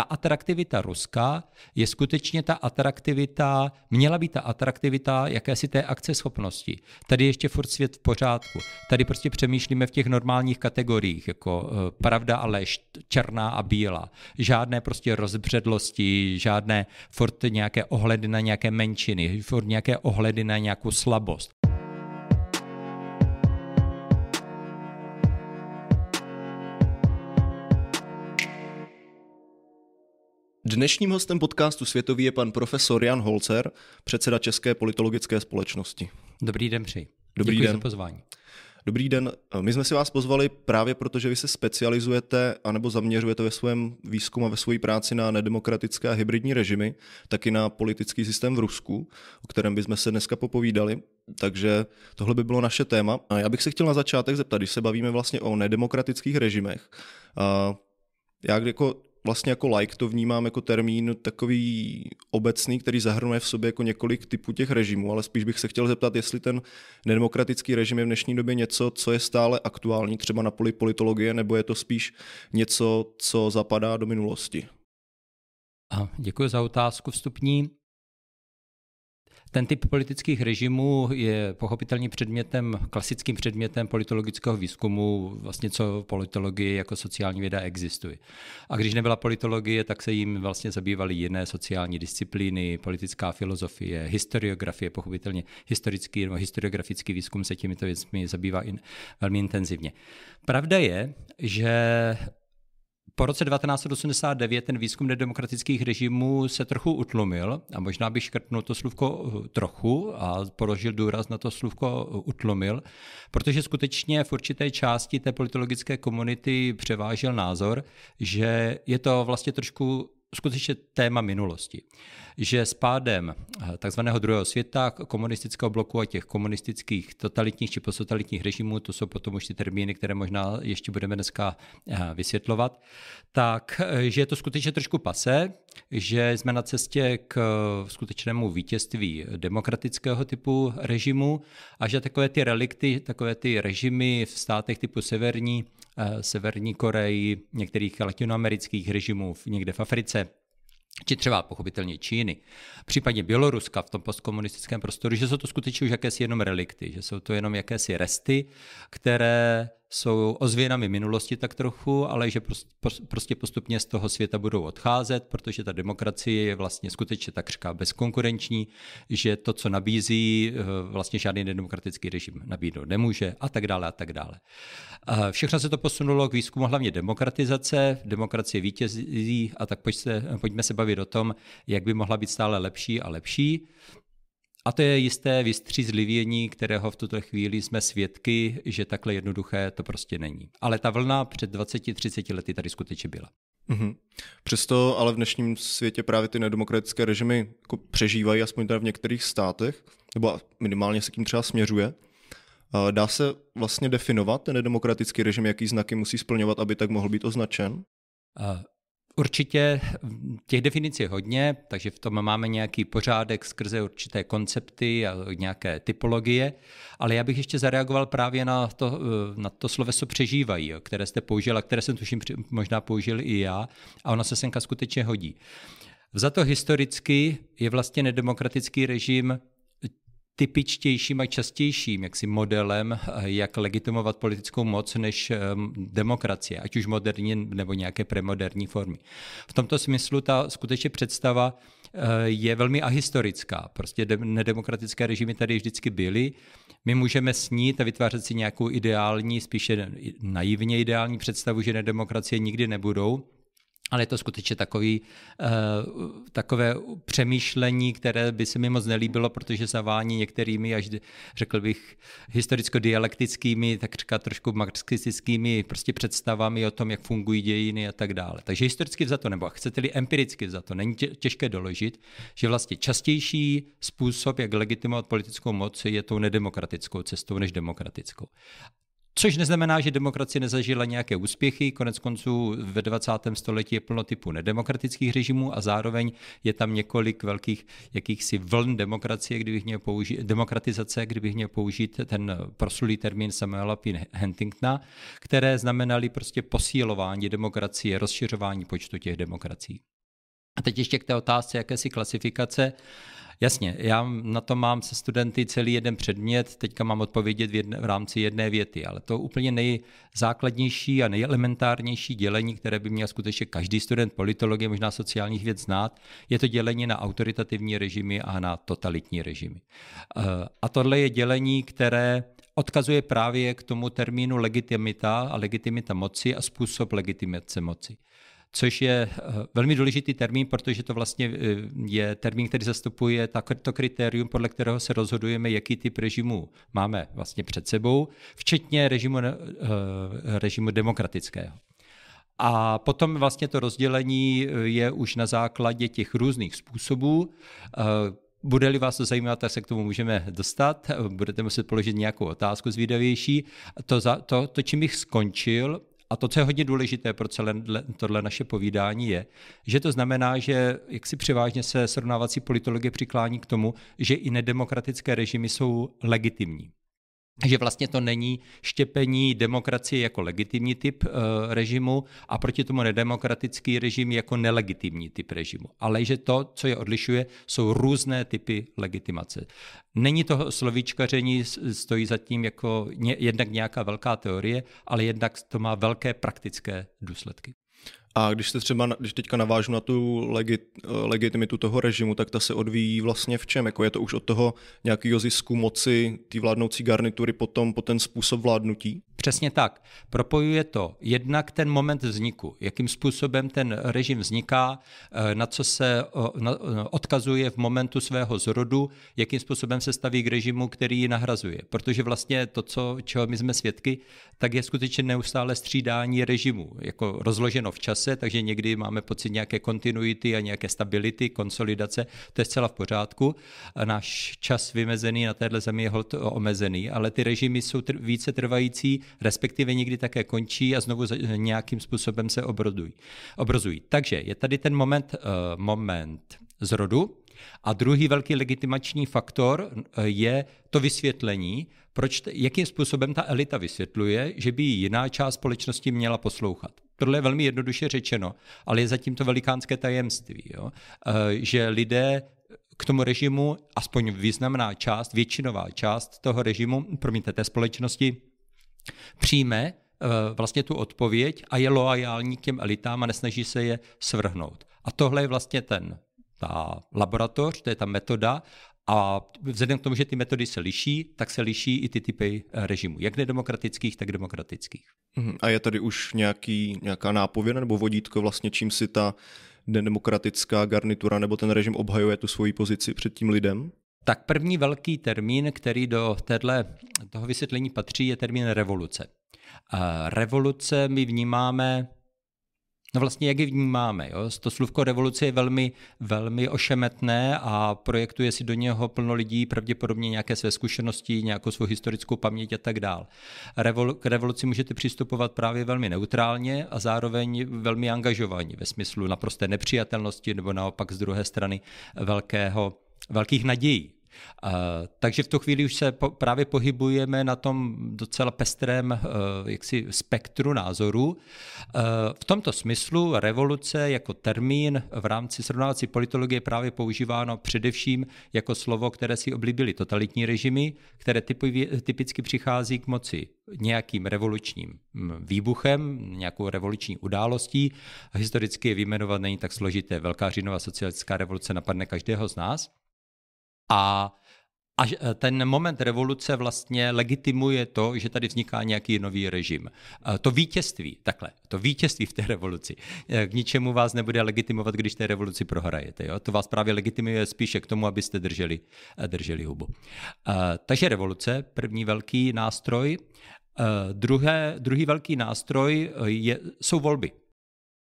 ta atraktivita Ruska je skutečně ta atraktivita, měla být ta atraktivita jakési té akceschopnosti. Tady ještě furt svět v pořádku. Tady prostě přemýšlíme v těch normálních kategoriích, jako eh, pravda a lež, černá a bílá. Žádné prostě rozbředlosti, žádné furt nějaké ohledy na nějaké menšiny, furt nějaké ohledy na nějakou slabost. Dnešním hostem podcastu Světový je pan profesor Jan Holzer, předseda České politologické společnosti. Dobrý den přeji. Dobrý Děkuji den. za pozvání. Dobrý den. My jsme si vás pozvali právě proto, že vy se specializujete anebo zaměřujete ve svém výzkumu a ve své práci na nedemokratické a hybridní režimy, taky na politický systém v Rusku, o kterém bychom se dneska popovídali. Takže tohle by bylo naše téma. A já bych se chtěl na začátek zeptat, když se bavíme vlastně o nedemokratických režimech, a já jako vlastně jako like to vnímám jako termín takový obecný, který zahrnuje v sobě jako několik typů těch režimů, ale spíš bych se chtěl zeptat, jestli ten nedemokratický režim je v dnešní době něco, co je stále aktuální třeba na poli politologie, nebo je to spíš něco, co zapadá do minulosti? Děkuji za otázku vstupní. Ten typ politických režimů je pochopitelně předmětem, klasickým předmětem politologického výzkumu, vlastně co politologie jako sociální věda existuje. A když nebyla politologie, tak se jim vlastně zabývaly jiné sociální disciplíny, politická filozofie, historiografie, pochopitelně historický nebo historiografický výzkum se těmito věcmi zabývá in, velmi intenzivně. Pravda je, že po roce 1989 ten výzkum nedemokratických režimů se trochu utlumil a možná bych škrtnul to slůvko eh, trochu a položil důraz na to slůvko eh, utlumil, protože skutečně v určité části té politologické komunity převážel názor, že je to vlastně trošku skutečně téma minulosti. Že s pádem eh, takzvaného druhého světa, komunistického bloku a těch komunistických totalitních či posttotalitních režimů, to jsou potom už ty termíny, které možná ještě budeme dneska eh, vysvětlovat, tak eh, že je to skutečně trošku pase, že jsme na cestě k skutečnému vítězství demokratického typu režimu a že takové ty relikty, takové ty režimy v státech typu severní, Severní Koreji, některých latinoamerických režimů někde v Africe, či třeba pochopitelně Číny, případně Běloruska v tom postkomunistickém prostoru, že jsou to skutečně už jakési jenom relikty, že jsou to jenom jakési resty, které jsou ozvěnami minulosti tak trochu, ale že prostě postupně z toho světa budou odcházet, protože ta demokracie je vlastně skutečně takřka bezkonkurenční, že to, co nabízí, eh, vlastně žádný nedemokratický režim nabídnout nemůže a tak dále a tak dále. Všechno se to posunulo k výzkumu hlavně demokratizace, demokracie vítězí a tak pojďme se bavit o tom, jak by mohla být stále lepší a lepší. A to je jisté vystřízlivění, kterého v tuto chvíli jsme svědky, že takhle jednoduché to prostě není. Ale ta vlna před 20-30 lety tady skutečně byla. Mm-hmm. Přesto ale v dnešním světě právě ty nedemokratické režimy jako přežívají, aspoň teda v některých státech, nebo minimálně se k tím třeba směřuje. Dá se vlastně definovat ten nedemokratický režim, jaký znaky musí splňovat, aby tak mohl být označen? Určitě těch definic je hodně, takže v tom máme nějaký pořádek skrze určité koncepty a nějaké typologie, ale já bych ještě zareagoval právě na to, na to sloveso přežívají, které jste použil a které jsem tuším možná použil i já a ono se senka skutečně hodí. Vzato historicky je vlastně nedemokratický režim typičtějším a častějším jaksi modelem, jak legitimovat politickou moc než demokracie, ať už moderní nebo nějaké premoderní formy. V tomto smyslu ta skutečně představa eh, je velmi ahistorická. Prostě nedemokratické režimy tady vždycky byly. My můžeme snít a vytvářet si nějakou ideální, spíše naivně ideální představu, že nedemokracie nikdy nebudou, ale je to skutečně takový, uh, takové přemýšlení, které by se mi moc nelíbilo, protože zavání některými, až řekl bych, historicko-dialektickými, tak říká trošku marxistickými prostě představami o tom, jak fungují dějiny a tak dále. Takže historicky za to, nebo chcete-li empiricky za to, není těžké doložit, že vlastně častější způsob, jak legitimovat politickou moc, je tou nedemokratickou cestou než demokratickou. Což neznamená, že demokracie nezažila nějaké úspěchy. Konec konců ve 20. století je plno typu nedemokratických režimů a zároveň je tam několik velkých jakýchsi vln demokracie, kdybych měl použít, demokratizace, kdybych měl použít ten proslulý termín Samuela P. Huntingtona, které znamenaly prostě posílování demokracie, rozšiřování počtu těch demokracií. A teď ještě k té otázce jakési klasifikace. Jasně, já na to mám se studenty celý jeden předmět, teďka mám odpovědět v, jedne, v rámci jedné věty, ale to úplně nejzákladnější a nejelementárnější dělení, které by měl skutečně každý student politologie, možná sociálních věd znát, je to dělení na autoritativní režimy a na totalitní režimy. Eh, a tohle je dělení, které odkazuje právě k tomu termínu legitimita a legitimita moci a způsob legitimace moci což je eh, velmi důležitý termín, protože to vlastně eh, je termín, který zastupuje to kritérium, podle kterého se rozhodujeme, jaký typ režimu máme vlastně před sebou, včetně režimu, eh, režimu demokratického. A potom vlastně to rozdělení je už na základě těch různých způsobů. Bude-li vás to zajímat, tak se k tomu můžeme dostat. Budete muset položit nějakou otázku zvídavější. To, to, to čím bych skončil, a to, co je hodně důležité pro celé tohle naše povídání, je, že to znamená, že jak si převážně se srovnávací politologie přiklání k tomu, že i nedemokratické režimy jsou legitimní že vlastně to není štěpení demokracie jako legitimní typ e, režimu a proti tomu nedemokratický režim jako nelegitimní typ režimu. Ale že to, co je odlišuje, jsou různé typy legitimace. Není to slovíčkaření, stojí zatím jako jednak nějaká velká teorie, ale jednak to má velké praktické důsledky. A když se třeba, když teďka navážu na tu legit, legitimitu toho režimu, tak ta se odvíjí vlastně v čem? Jako je to už od toho nějakého zisku moci té vládnoucí garnitury potom po ten způsob vládnutí? Přesně tak. Propojuje to jednak ten moment vzniku, jakým způsobem ten režim vzniká, eh, na co se eh, odkazuje v momentu svého zrodu, jakým způsobem se staví k režimu, který ji nahrazuje. Protože vlastně to, co, čeho my jsme svědky, tak je skutečně neustále střídání režimu, jako rozloženo v čase, takže někdy máme pocit nějaké kontinuity a nějaké stability, konsolidace, to je zcela v pořádku. Náš čas vymezený na téhle zemi je omezený, ale ty režimy jsou více trvající, respektive někdy také končí a znovu nějakým způsobem se obrodují. obrozují. Takže je tady ten moment, uh, moment zrodu, a druhý velký legitimační faktor eh, je to vysvětlení, proč, jakým způsobem ta elita vysvětluje, že by jiná část společnosti měla poslouchat. Tohle je velmi jednoduše řečeno, ale je zatím to velikánské tajemství, jo? Eh, že lidé k tomu režimu, aspoň významná část, většinová část toho režimu, promiňte, té společnosti, přijme eh, vlastně tu odpověď a je loajální k těm elitám a nesnaží se je svrhnout. A tohle je vlastně ten, ta laboratoř, to je ta metoda a vzhledem k tomu, že ty metody se liší, tak se liší i ty typy eh, režimů, jak nedemokratických, tak demokratických. Mhm. A je tady už nějaký, nějaká nápověda nebo vodítko vlastně, čím si ta nedemokratická garnitura nebo ten režim obhajuje tu svoji pozici před tím lidem? Tak první velký termín, který do téhle, toho vysvětlení patří, je termín revoluce. A revoluce my vnímáme No vlastně jak ji vnímáme. Jo? To slůvko revoluce je velmi, velmi ošemetné a projektuje si do něho plno lidí pravděpodobně nějaké své zkušenosti, nějakou svou historickou paměť a tak dál. K revoluci můžete přistupovat právě velmi neutrálně a zároveň velmi angažovaní ve smyslu naprosté nepřijatelnosti nebo naopak z druhé strany velkého, velkých nadějí. Uh, takže v tu chvíli už se po, právě pohybujeme na tom docela pestrém uh, jaksi spektru názorů. Uh, v tomto smyslu revoluce jako termín v rámci srovnávací politologie je právě používáno především jako slovo, které si oblíbily totalitní režimy, které typově, typicky přichází k moci nějakým revolučním výbuchem, nějakou revoluční událostí. Historicky je vyjmenovat není tak složité. Velká říjnová socialistická revoluce napadne každého z nás. A a e, ten moment revoluce vlastně legitimuje to, že tady vzniká nějaký nový režim. E, to vítězství, takhle, to vítězství v té revoluci, e, k ničemu vás nebude legitimovat, když té revoluci prohrajete. Jo? To vás právě legitimuje spíše k tomu, abyste drželi, drželi hubu. Takže revoluce, první velký nástroj. Druhé, druhý velký nástroj je, jsou volby.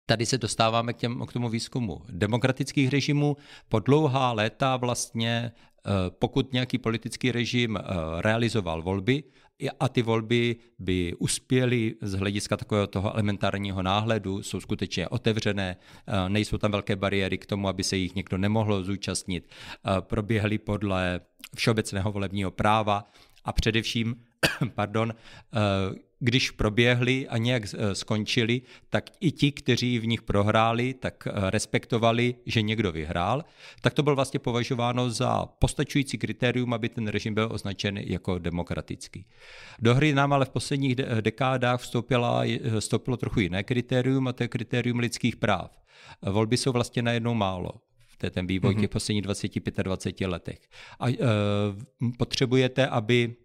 Tady se dostáváme k, těm, k tomu výzkumu demokratických režimů. Po dlouhá léta vlastně, eh, pokud nějaký politický režim eh, realizoval volby a ty volby by uspěly z hlediska takového toho elementárního náhledu, jsou skutečně otevřené, nejsou tam velké bariéry k tomu, aby se jich někdo nemohl zúčastnit, proběhly podle všeobecného volebního práva a především, pardon, když proběhly a nějak eh, skončili, tak i ti, kteří v nich prohráli, tak eh, respektovali, že někdo vyhrál, tak to bylo vlastně považováno za postačující kritérium, aby ten režim byl označen jako demokratický. Do hry nám ale v posledních dekádách vstoupila, eh, vstoupilo trochu jiné kritérium a to je kritérium lidských práv. Volby jsou vlastně najednou málo. To je ten vývoj mm-hmm. těch posledních 20-25 letech. A e, potřebujete, aby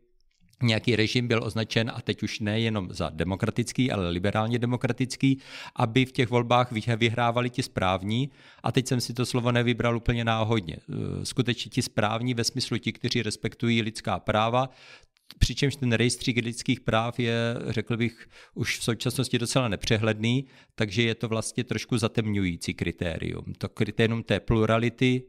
nějaký režim byl označen, a teď už nejenom za demokratický, ale liberálně demokratický, aby v těch volbách vyhrávali ti správní. A teď jsem si to slovo nevybral úplně náhodně. E, skutečně ti správní ve smyslu ti, kteří respektují lidská práva, přičemž ten rejstřík lidských práv je, řekl bych, už v současnosti docela nepřehledný, takže je to vlastně trošku zatemňující kritérium. To kritérium té plurality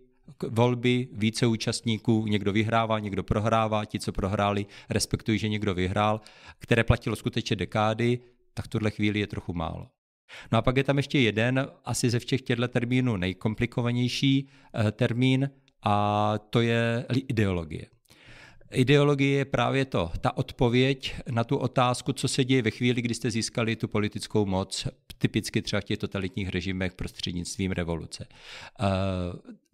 volby, více účastníků, někdo vyhrává, někdo prohrává, ti, co prohráli, respektují, že někdo vyhrál, které platilo skutečně dekády, tak v tuhle chvíli je trochu málo. No a pak je tam ještě jeden, asi ze všech těchto termínů nejkomplikovanější eh, termín, a to je ideologie. Ideologie je právě to, ta odpověď na tu otázku, co se děje ve chvíli, kdy jste získali tu politickou moc, typicky třeba v těch totalitních režimech prostřednictvím revoluce.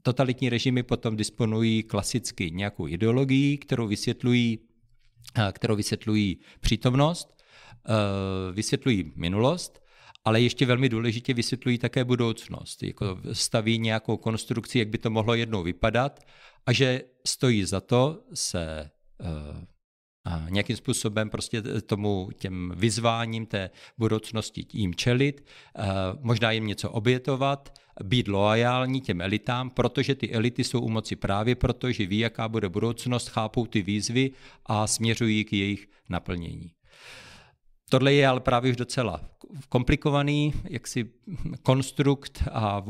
Totalitní režimy potom disponují klasicky nějakou ideologií, kterou vysvětlují, kterou vysvětlují přítomnost, eh, vysvětlují minulost, ale ještě velmi důležitě vysvětlují také budoucnost. Jako staví nějakou konstrukci, jak by to mohlo jednou vypadat a že stojí za to se eh, a nějakým způsobem prostě tomu těm vyzváním té budoucnosti jim čelit, možná jim něco obětovat, být loajální těm elitám, protože ty elity jsou u moci právě proto, že ví, jaká bude budoucnost, chápou ty výzvy a směřují k jejich naplnění. Tohle je ale právě už docela komplikovaný jaksi konstrukt a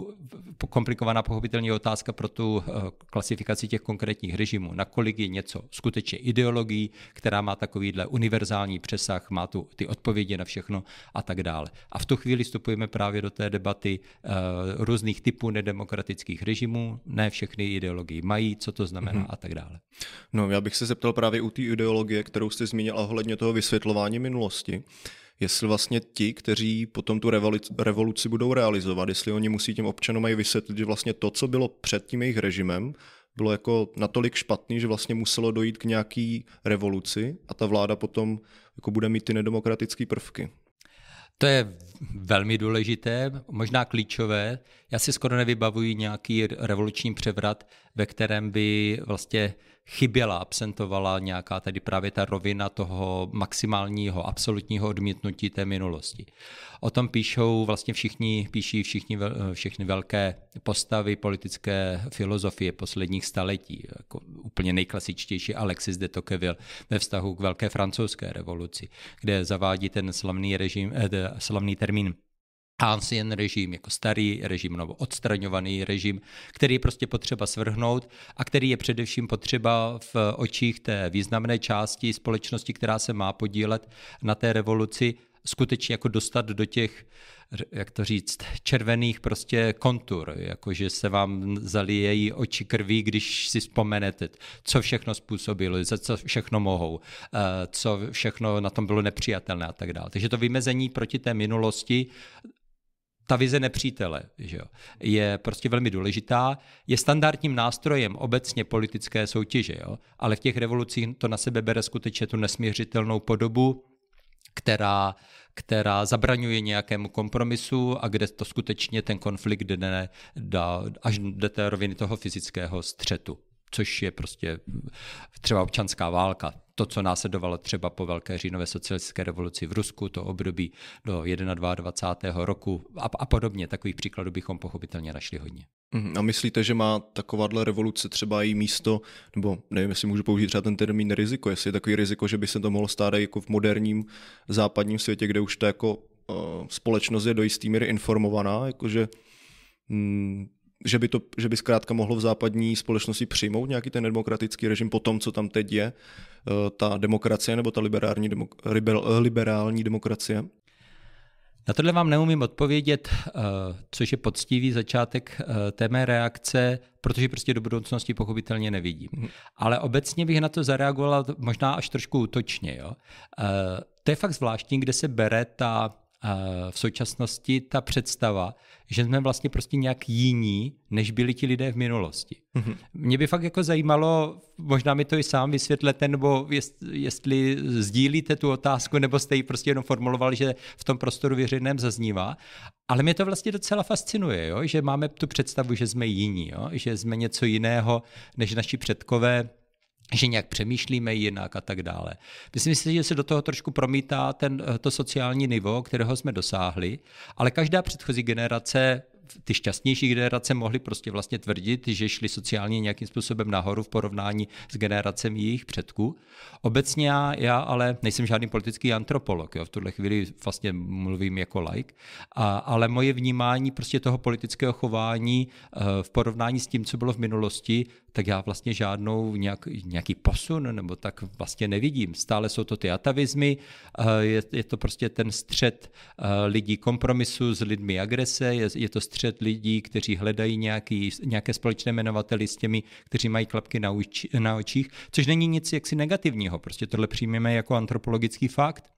komplikovaná pochopitelně otázka pro tu eh, klasifikaci těch konkrétních režimů. Nakolik je něco skutečně ideologií, která má takovýhle univerzální přesah, má tu ty odpovědi na všechno a tak dále. A v tu chvíli vstupujeme právě do té debaty uh, různých typů nedemokratických režimů. Ne všechny ideologii mají, co to znamená mm-hmm. a tak dále. No, já bych se zeptal právě u té ideologie, kterou jste zmínil ohledně toho vysvětlování minulosti jestli vlastně ti, kteří potom tu revoluci budou realizovat, jestli oni musí těm občanům mají vysvětlit, že vlastně to, co bylo před tím jejich režimem, bylo jako natolik špatný, že vlastně muselo dojít k nějaký revoluci a ta vláda potom jako bude mít ty nedemokratické prvky. To je velmi důležité, možná klíčové. Já si skoro nevybavuji nějaký revoluční převrat, ve kterém by vlastně chyběla, absentovala nějaká tady právě ta rovina toho maximálního, absolutního odmítnutí té minulosti. O tom píšou vlastně všichni, píší všichni, všechny velké postavy politické filozofie posledních staletí. Jako úplně nejklasičtější Alexis de Tocqueville ve vztahu k velké francouzské revoluci, kde zavádí ten slavný, režim, eh, slavný termín ancien režim, jako starý režim nebo odstraňovaný režim, který je prostě potřeba svrhnout a který je především potřeba v očích té významné části společnosti, která se má podílet na té revoluci, skutečně jako dostat do těch, jak to říct, červených prostě kontur, jakože se vám zalijejí oči krví, když si vzpomenete, co všechno způsobilo, za co všechno mohou, eh, co všechno na tom bylo nepřijatelné a tak dále. Takže to vymezení proti té minulosti ta vize nepřítele že jo, je prostě velmi důležitá, je standardním nástrojem obecně politické soutěže, jo, ale v těch revolucích to na sebe bere skutečně tu nesměřitelnou podobu, která, která zabraňuje nějakému kompromisu a kde to skutečně ten konflikt jde až do té roviny toho fyzického střetu což je prostě třeba občanská válka. To, co následovalo třeba po velké říjnové socialistické revoluci v Rusku, to období do 21. roku a, a podobně. Takových příkladů bychom pochopitelně našli hodně. Mhm. A myslíte, že má takováhle revoluce třeba i místo, nebo nevím, jestli můžu použít třeba ten termín riziko, jestli je takový riziko, že by se to mohlo stát jako v moderním západním světě, kde už to jako uh, společnost je do jistý míry informovaná, jakože mm, že by, to, že by zkrátka mohlo v západní společnosti přijmout nějaký ten demokratický režim po tom, co tam teď je, eh, ta demokracie nebo ta liberální, demok- liberální demokracie? Na tohle vám neumím odpovědět, eh, což je poctivý začátek eh, té mé reakce, protože prostě do budoucnosti pochopitelně nevidím. Mm. Ale obecně bych na to zareagoval možná až trošku útočně. Jo? To je fakt zvláštní, kde se bere ta v současnosti ta představa, že jsme vlastně prostě nějak jiní, než byli ti lidé v minulosti. Mm-hmm. Mě by fakt jako zajímalo, možná mi to i sám vysvětlete, nebo jest, jestli sdílíte tu otázku, nebo jste ji prostě jenom formulovali, že v tom prostoru věřejném zaznívá. Ale mě to vlastně docela fascinuje, jo? že máme tu představu, že jsme jiní, jo? že jsme něco jiného, než naši předkové že nějak přemýšlíme jinak a tak dále. Myslím si, že se do toho trošku promítá ten, to sociální nivo, kterého jsme dosáhli, ale každá předchozí generace ty šťastnější generace mohly prostě vlastně tvrdit, že šli sociálně nějakým způsobem nahoru v porovnání s generacemi jejich předků. Obecně já, já ale nejsem žádný politický antropolog, jo, v tuhle chvíli vlastně mluvím jako like, a, ale moje vnímání prostě toho politického chování eh, v porovnání s tím, co bylo v minulosti, tak já vlastně žádnou nějak, nějaký posun nebo tak vlastně nevidím. Stále jsou to ty atavizmy, eh, je, je to prostě ten střed eh, lidí kompromisu s lidmi agrese, je, je to střed lidí, kteří hledají nějaký, nějaké společné jmenovateli s těmi, kteří mají klapky na, uč, na očích, což není nic jaksi negativního, prostě tohle přijmeme jako antropologický fakt.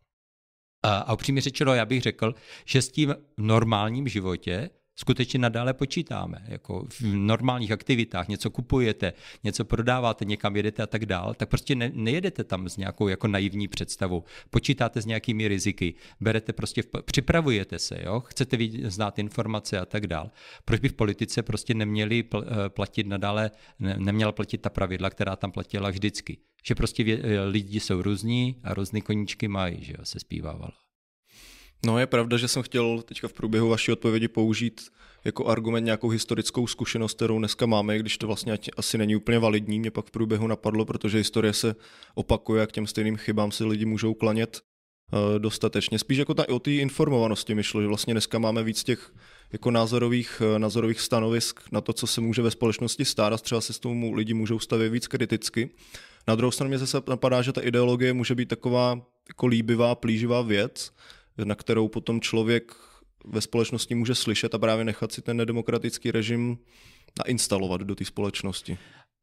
A, upřímně řečeno, já bych řekl, že s tím normálním životě skutečně nadále počítáme. Jako v normálních aktivitách něco kupujete, něco prodáváte, někam jedete a tak dál, tak prostě ne, nejedete tam s nějakou jako naivní představou. Počítáte s nějakými riziky, berete prostě, v, připravujete se, jo? chcete vidět, znát informace a tak dál. Proč by v politice prostě neměli pl, eh, platit nadále, ne, neměla platit ta pravidla, která tam platila vždycky. Že prostě vě, eh, lidi jsou různí a různý koníčky mají, že jo, se zpívávalo. No je pravda, že jsem chtěl teďka v průběhu vaší odpovědi použít jako argument nějakou historickou zkušenost, kterou dneska máme, když to vlastně asi není úplně validní, mě pak v průběhu napadlo, protože historie se opakuje a k těm stejným chybám si lidi můžou klanět uh, dostatečně. Spíš jako ta, o té informovanosti myšlo, že vlastně dneska máme víc těch jako názorových, uh, názorových stanovisk na to, co se může ve společnosti stát a třeba se s tomu lidi můžou stavět víc kriticky. Na druhou stranu mě zase napadá, že ta ideologie může být taková jako líbivá, plíživá věc, na kterou potom člověk ve společnosti může slyšet a právě nechat si ten nedemokratický režim nainstalovat do té společnosti.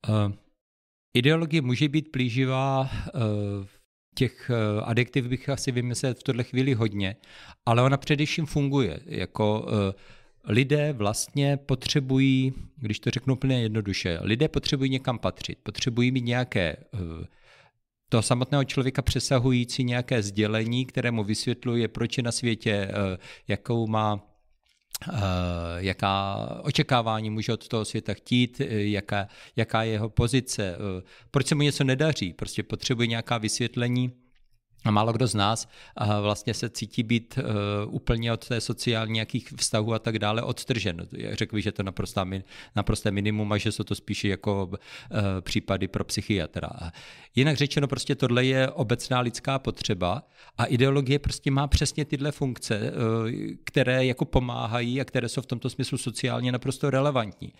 Uh, ideologie může být plíživá, uh, těch uh, adjektiv bych asi vymyslel v tuhle chvíli hodně, ale ona především funguje. Jako lidé vlastně potřebují, když to řeknu úplně jednoduše, lidé potřebují někam patřit, potřebují mít nějaké toho samotného člověka přesahující nějaké sdělení, které mu vysvětluje, proč je na světě, eh, jakou má eh, jaká očekávání může od toho světa chtít, eh, jaká, jaká je jeho pozice, proč se mu něco nedaří, prostě potřebuje nějaká vysvětlení a málo kdo z nás vlastně se cítí být uh, úplně od té sociální nějakých vztahů a tak dále odtržen. Řekl bych, že to je naprostá, naprosté minimum a že jsou to spíše jako uh, případy pro psychiatra. Jinak řečeno, prostě tohle je obecná lidská potřeba a ideologie prostě má přesně tyhle funkce, uh, které jako pomáhají a které jsou v tomto smyslu sociálně naprosto relevantní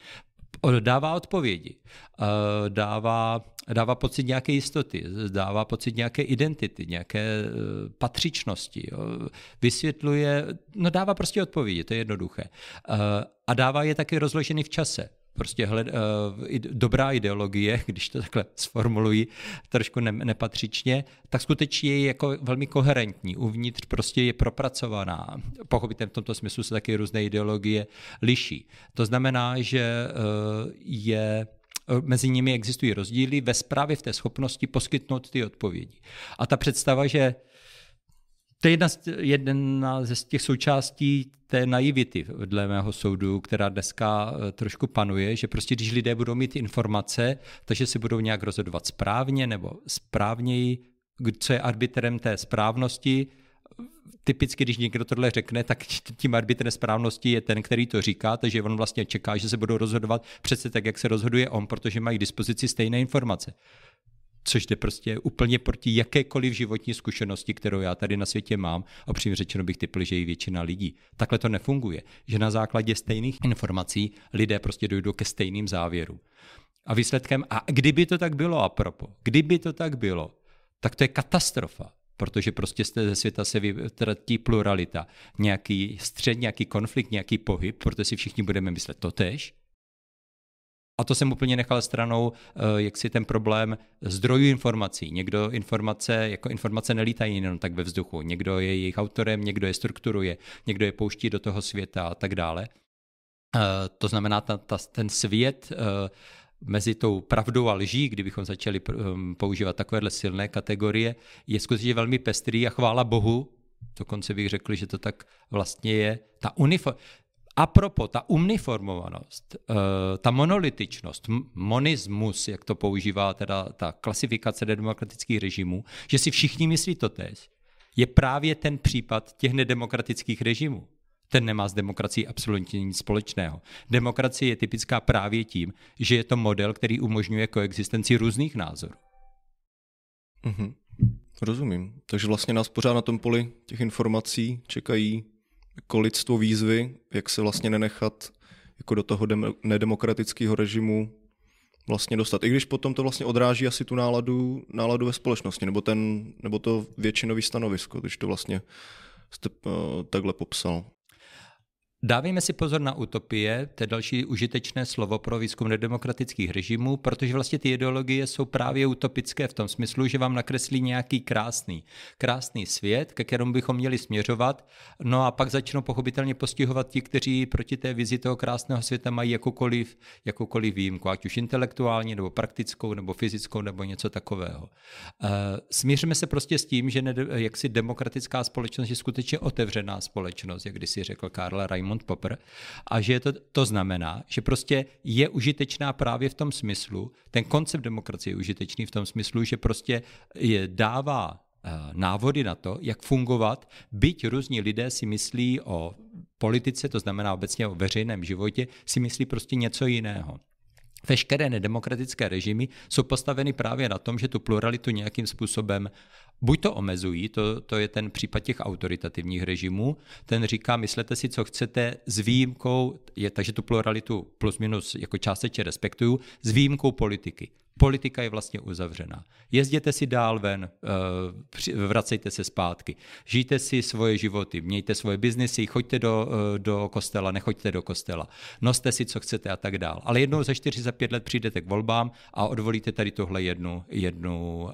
dává odpovědi, dává, dává pocit nějaké jistoty, dává pocit nějaké identity, nějaké e, patřičnosti, jo. vysvětluje, no dává prostě odpovědi, to je jednoduché. A dává je taky rozloženy v čase prostě hled, uh, dobrá ideologie, když to takhle sformuluji trošku ne, nepatřičně, tak skutečně je jako velmi koherentní. Uvnitř prostě je propracovaná. Pochopitelně v tomto smyslu se taky různé ideologie liší. To znamená, že uh, je eh, mezi nimi existují rozdíly ve správě v té schopnosti poskytnout ty odpovědi. A ta představa, že to je jedna z, jedna z těch součástí té naivity, dle mého soudu, která dneska eh, trošku panuje, že prostě když lidé budou mít informace, takže si budou nějak rozhodovat správně nebo správněji, co je arbitrem té správnosti, typicky, když někdo tohle řekne, tak tím arbitrem správnosti je ten, který to říká, takže on vlastně čeká, že se budou rozhodovat přece tak, jak se rozhoduje on, protože mají k dispozici stejné informace. Což jde prostě úplně proti jakékoliv životní zkušenosti, kterou já tady na světě mám. A přímě řečeno bych typl, že i většina lidí. Takhle to nefunguje. Že na základě stejných informací lidé prostě dojdou ke stejným závěrům. A výsledkem, a kdyby to tak bylo, a propo, kdyby to tak bylo, tak to je katastrofa protože prostě ze světa se vytratí pluralita, nějaký střed, nějaký konflikt, nějaký pohyb, protože si všichni budeme myslet totež. A to jsem úplně nechal stranou, eh, jak si ten problém zdrojů informací. Někdo informace, jako informace nelítají jenom tak ve vzduchu. Někdo je jejich autorem, někdo je strukturuje, někdo je pouští do toho světa a tak dále. Eh, to znamená, ta, ta, ten svět eh, mezi tou pravdou a lží, kdybychom začali používat takovéhle silné kategorie, je skutečně velmi pestrý a chvála Bohu, dokonce bych řekl, že to tak vlastně je. Ta uniform... A propo, ta uniformovanost, uh, ta monolitičnost, monismus, jak to používá teda ta klasifikace nedemokratických režimů, že si všichni myslí to tež, je právě ten případ těch nedemokratických režimů ten nemá s demokracií absolutně nic společného. Demokracie je typická právě tím, že je to model, který umožňuje koexistenci různých názorů. Mm-hmm. Rozumím. Takže vlastně nás pořád na tom poli těch informací čekají jako lidstvo výzvy, jak se vlastně nenechat jako do toho dem- nedemokratického režimu vlastně dostat. I když potom to vlastně odráží asi tu náladu, náladu ve společnosti, nebo, ten, nebo to většinový stanovisko, když to vlastně jste uh, takhle popsal. Dávejme si pozor na utopie, to je další užitečné slovo pro výzkum nedemokratických režimů, protože vlastně ty ideologie jsou právě utopické v tom smyslu, že vám nakreslí nějaký krásný, krásný svět, ke kterému bychom měli směřovat, no a pak začnou pochopitelně postihovat ti, kteří proti té vizi toho krásného světa mají jakoukoliv, jakoukoliv výjimku, ať už intelektuální, nebo praktickou, nebo fyzickou, nebo něco takového. Eh, Smíříme se prostě s tím, že jaksi demokratická společnost je skutečně otevřená společnost, jak když si řekl Karl Raimund Raymond Popper, a že to, to znamená, že prostě je užitečná právě v tom smyslu, ten koncept demokracie je užitečný v tom smyslu, že prostě je dává eh, návody na to, jak fungovat, byť různí lidé si myslí o politice, to znamená obecně o veřejném životě, si myslí prostě něco jiného. Veškeré nedemokratické režimy jsou postaveny právě na tom, že tu pluralitu nějakým způsobem buď to omezují, to, to je ten případ těch autoritativních režimů, ten říká, myslete si, co chcete s výjimkou, je, takže tu pluralitu plus minus jako částečně respektuju, s výjimkou politiky politika je vlastně uzavřená. Jezděte si dál ven, eh, vracejte se zpátky, žijte si svoje životy, mějte svoje biznesy, choďte do, eh, do kostela, nechoďte do kostela, noste si, co chcete a tak dál. Ale jednou za čtyři, za pět let přijdete k volbám a odvolíte tady tohle jednu, jednu uh,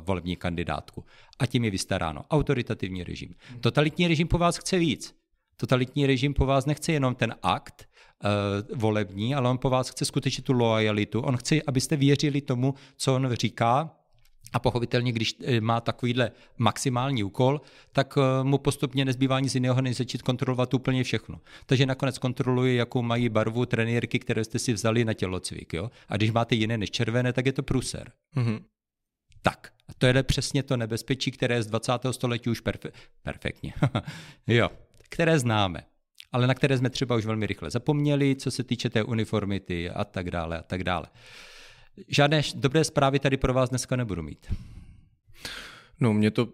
volební kandidátku. A tím je vystaráno. Autoritativní režim. Totalitní režim po vás chce víc. Totalitní režim po vás nechce jenom ten akt, uh, volební, ale on po vás chce skutečně tu lojalitu. On chce, abyste věřili tomu, co on říká, a pochopitelně, když eh, má takovýhle maximální úkol, tak eh, mu postupně nezbývá nic jiného, než začít kontrolovat úplně všechno. Takže nakonec kontroluje, jakou mají barvu trenérky, které jste si vzali na tělocvik. Jo? A když máte jiné než červené, tak je to pruser. Mm-hmm. Tak, a to je přesně to nebezpečí, které z 20. století už perfe- perfektně. jo, které známe ale na které jsme třeba už velmi rychle zapomněli, co se týče té uniformity a tak dále a tak dále. Žádné dobré zprávy tady pro vás dneska nebudu mít. No, mě to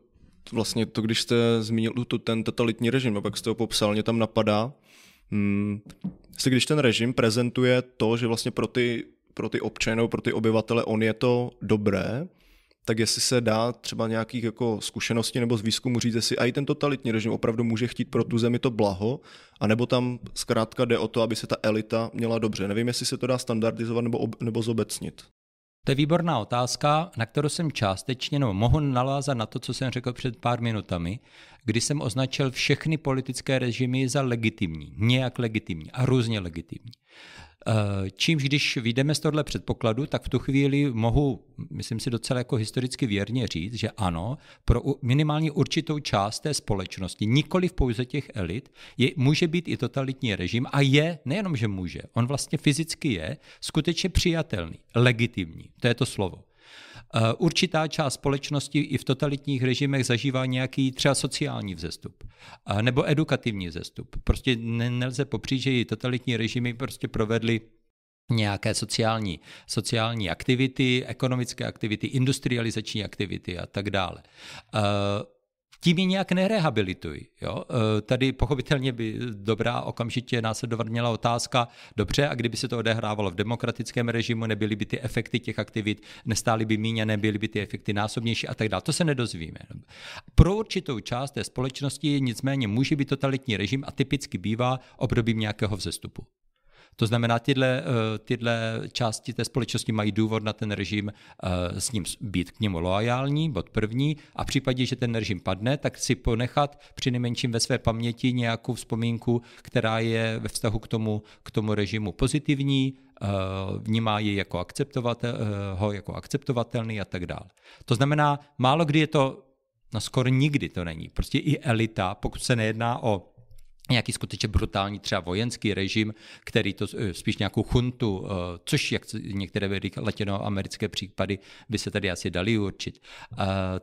vlastně to, když jste zmínil tu, ten totalitní režim a pak jste ho popsal, mě tam napadá, hmm, jestli když ten režim prezentuje to, že vlastně pro ty, pro ty občany, pro ty obyvatele on je to dobré, tak jestli se dá třeba nějakých jako zkušeností nebo z výzkumu říct, jestli i ten totalitní režim opravdu může chtít pro tu zemi to blaho, anebo tam zkrátka jde o to, aby se ta elita měla dobře. Nevím, jestli se to dá standardizovat nebo, ob, nebo zobecnit. To je výborná otázka, na kterou jsem částečně, no, mohu nalázat na to, co jsem řekl před pár minutami, kdy jsem označil všechny politické režimy za legitimní, nějak legitimní a různě legitimní. Eh, čímž když vyjdeme z tohle předpokladu, tak v tu chvíli mohu, myslím si docela jako historicky věrně říct, že ano, pro minimálně určitou část té společnosti, nikoli v pouze těch elit, je, může být i totalitní režim a je, nejenom, že může, on vlastně fyzicky je skutečně přijatelný, legitimní, to je to slovo. Eh, určitá část společnosti i v totalitních režimech zažívá nějaký třeba sociální vzestup eh, nebo edukativní vzestup. Prostě nelze popřít, že i totalitní režimy prostě provedly nějaké sociální, sociální aktivity, ekonomické aktivity, industrializační aktivity a tak dále. Tím je nějak nerehabilituj. Jo? E, tady pochopitelně by dobrá okamžitě následovat měla otázka, dobře, a kdyby se to odehrávalo v demokratickém režimu, nebyly by ty efekty těch aktivit, nestály by míně, nebyly by ty efekty násobnější a tak dále. To se nedozvíme. Pro určitou část té společnosti nicméně může být totalitní režim a typicky bývá obdobím nějakého vzestupu. To znamená, tyhle, eh, tyhle části té společnosti mají důvod na ten režim eh, s ním být k němu loajální, bod první, a v případě, že ten režim padne, tak si ponechat při nejmenším ve své paměti nějakou vzpomínku, která je ve vztahu k tomu, k tomu režimu pozitivní, eh, vnímá ji jako akceptovatel, ho jako akceptovatelný a tak dále. To znamená, málo kdy je to, no skoro nikdy to není. Prostě i elita, pokud se nejedná o nějaký skutečně brutální třeba vojenský režim, který to eh, spíš nějakou chuntu, eh, což jak některé latinoamerické případy by se tady asi dali určit, eh,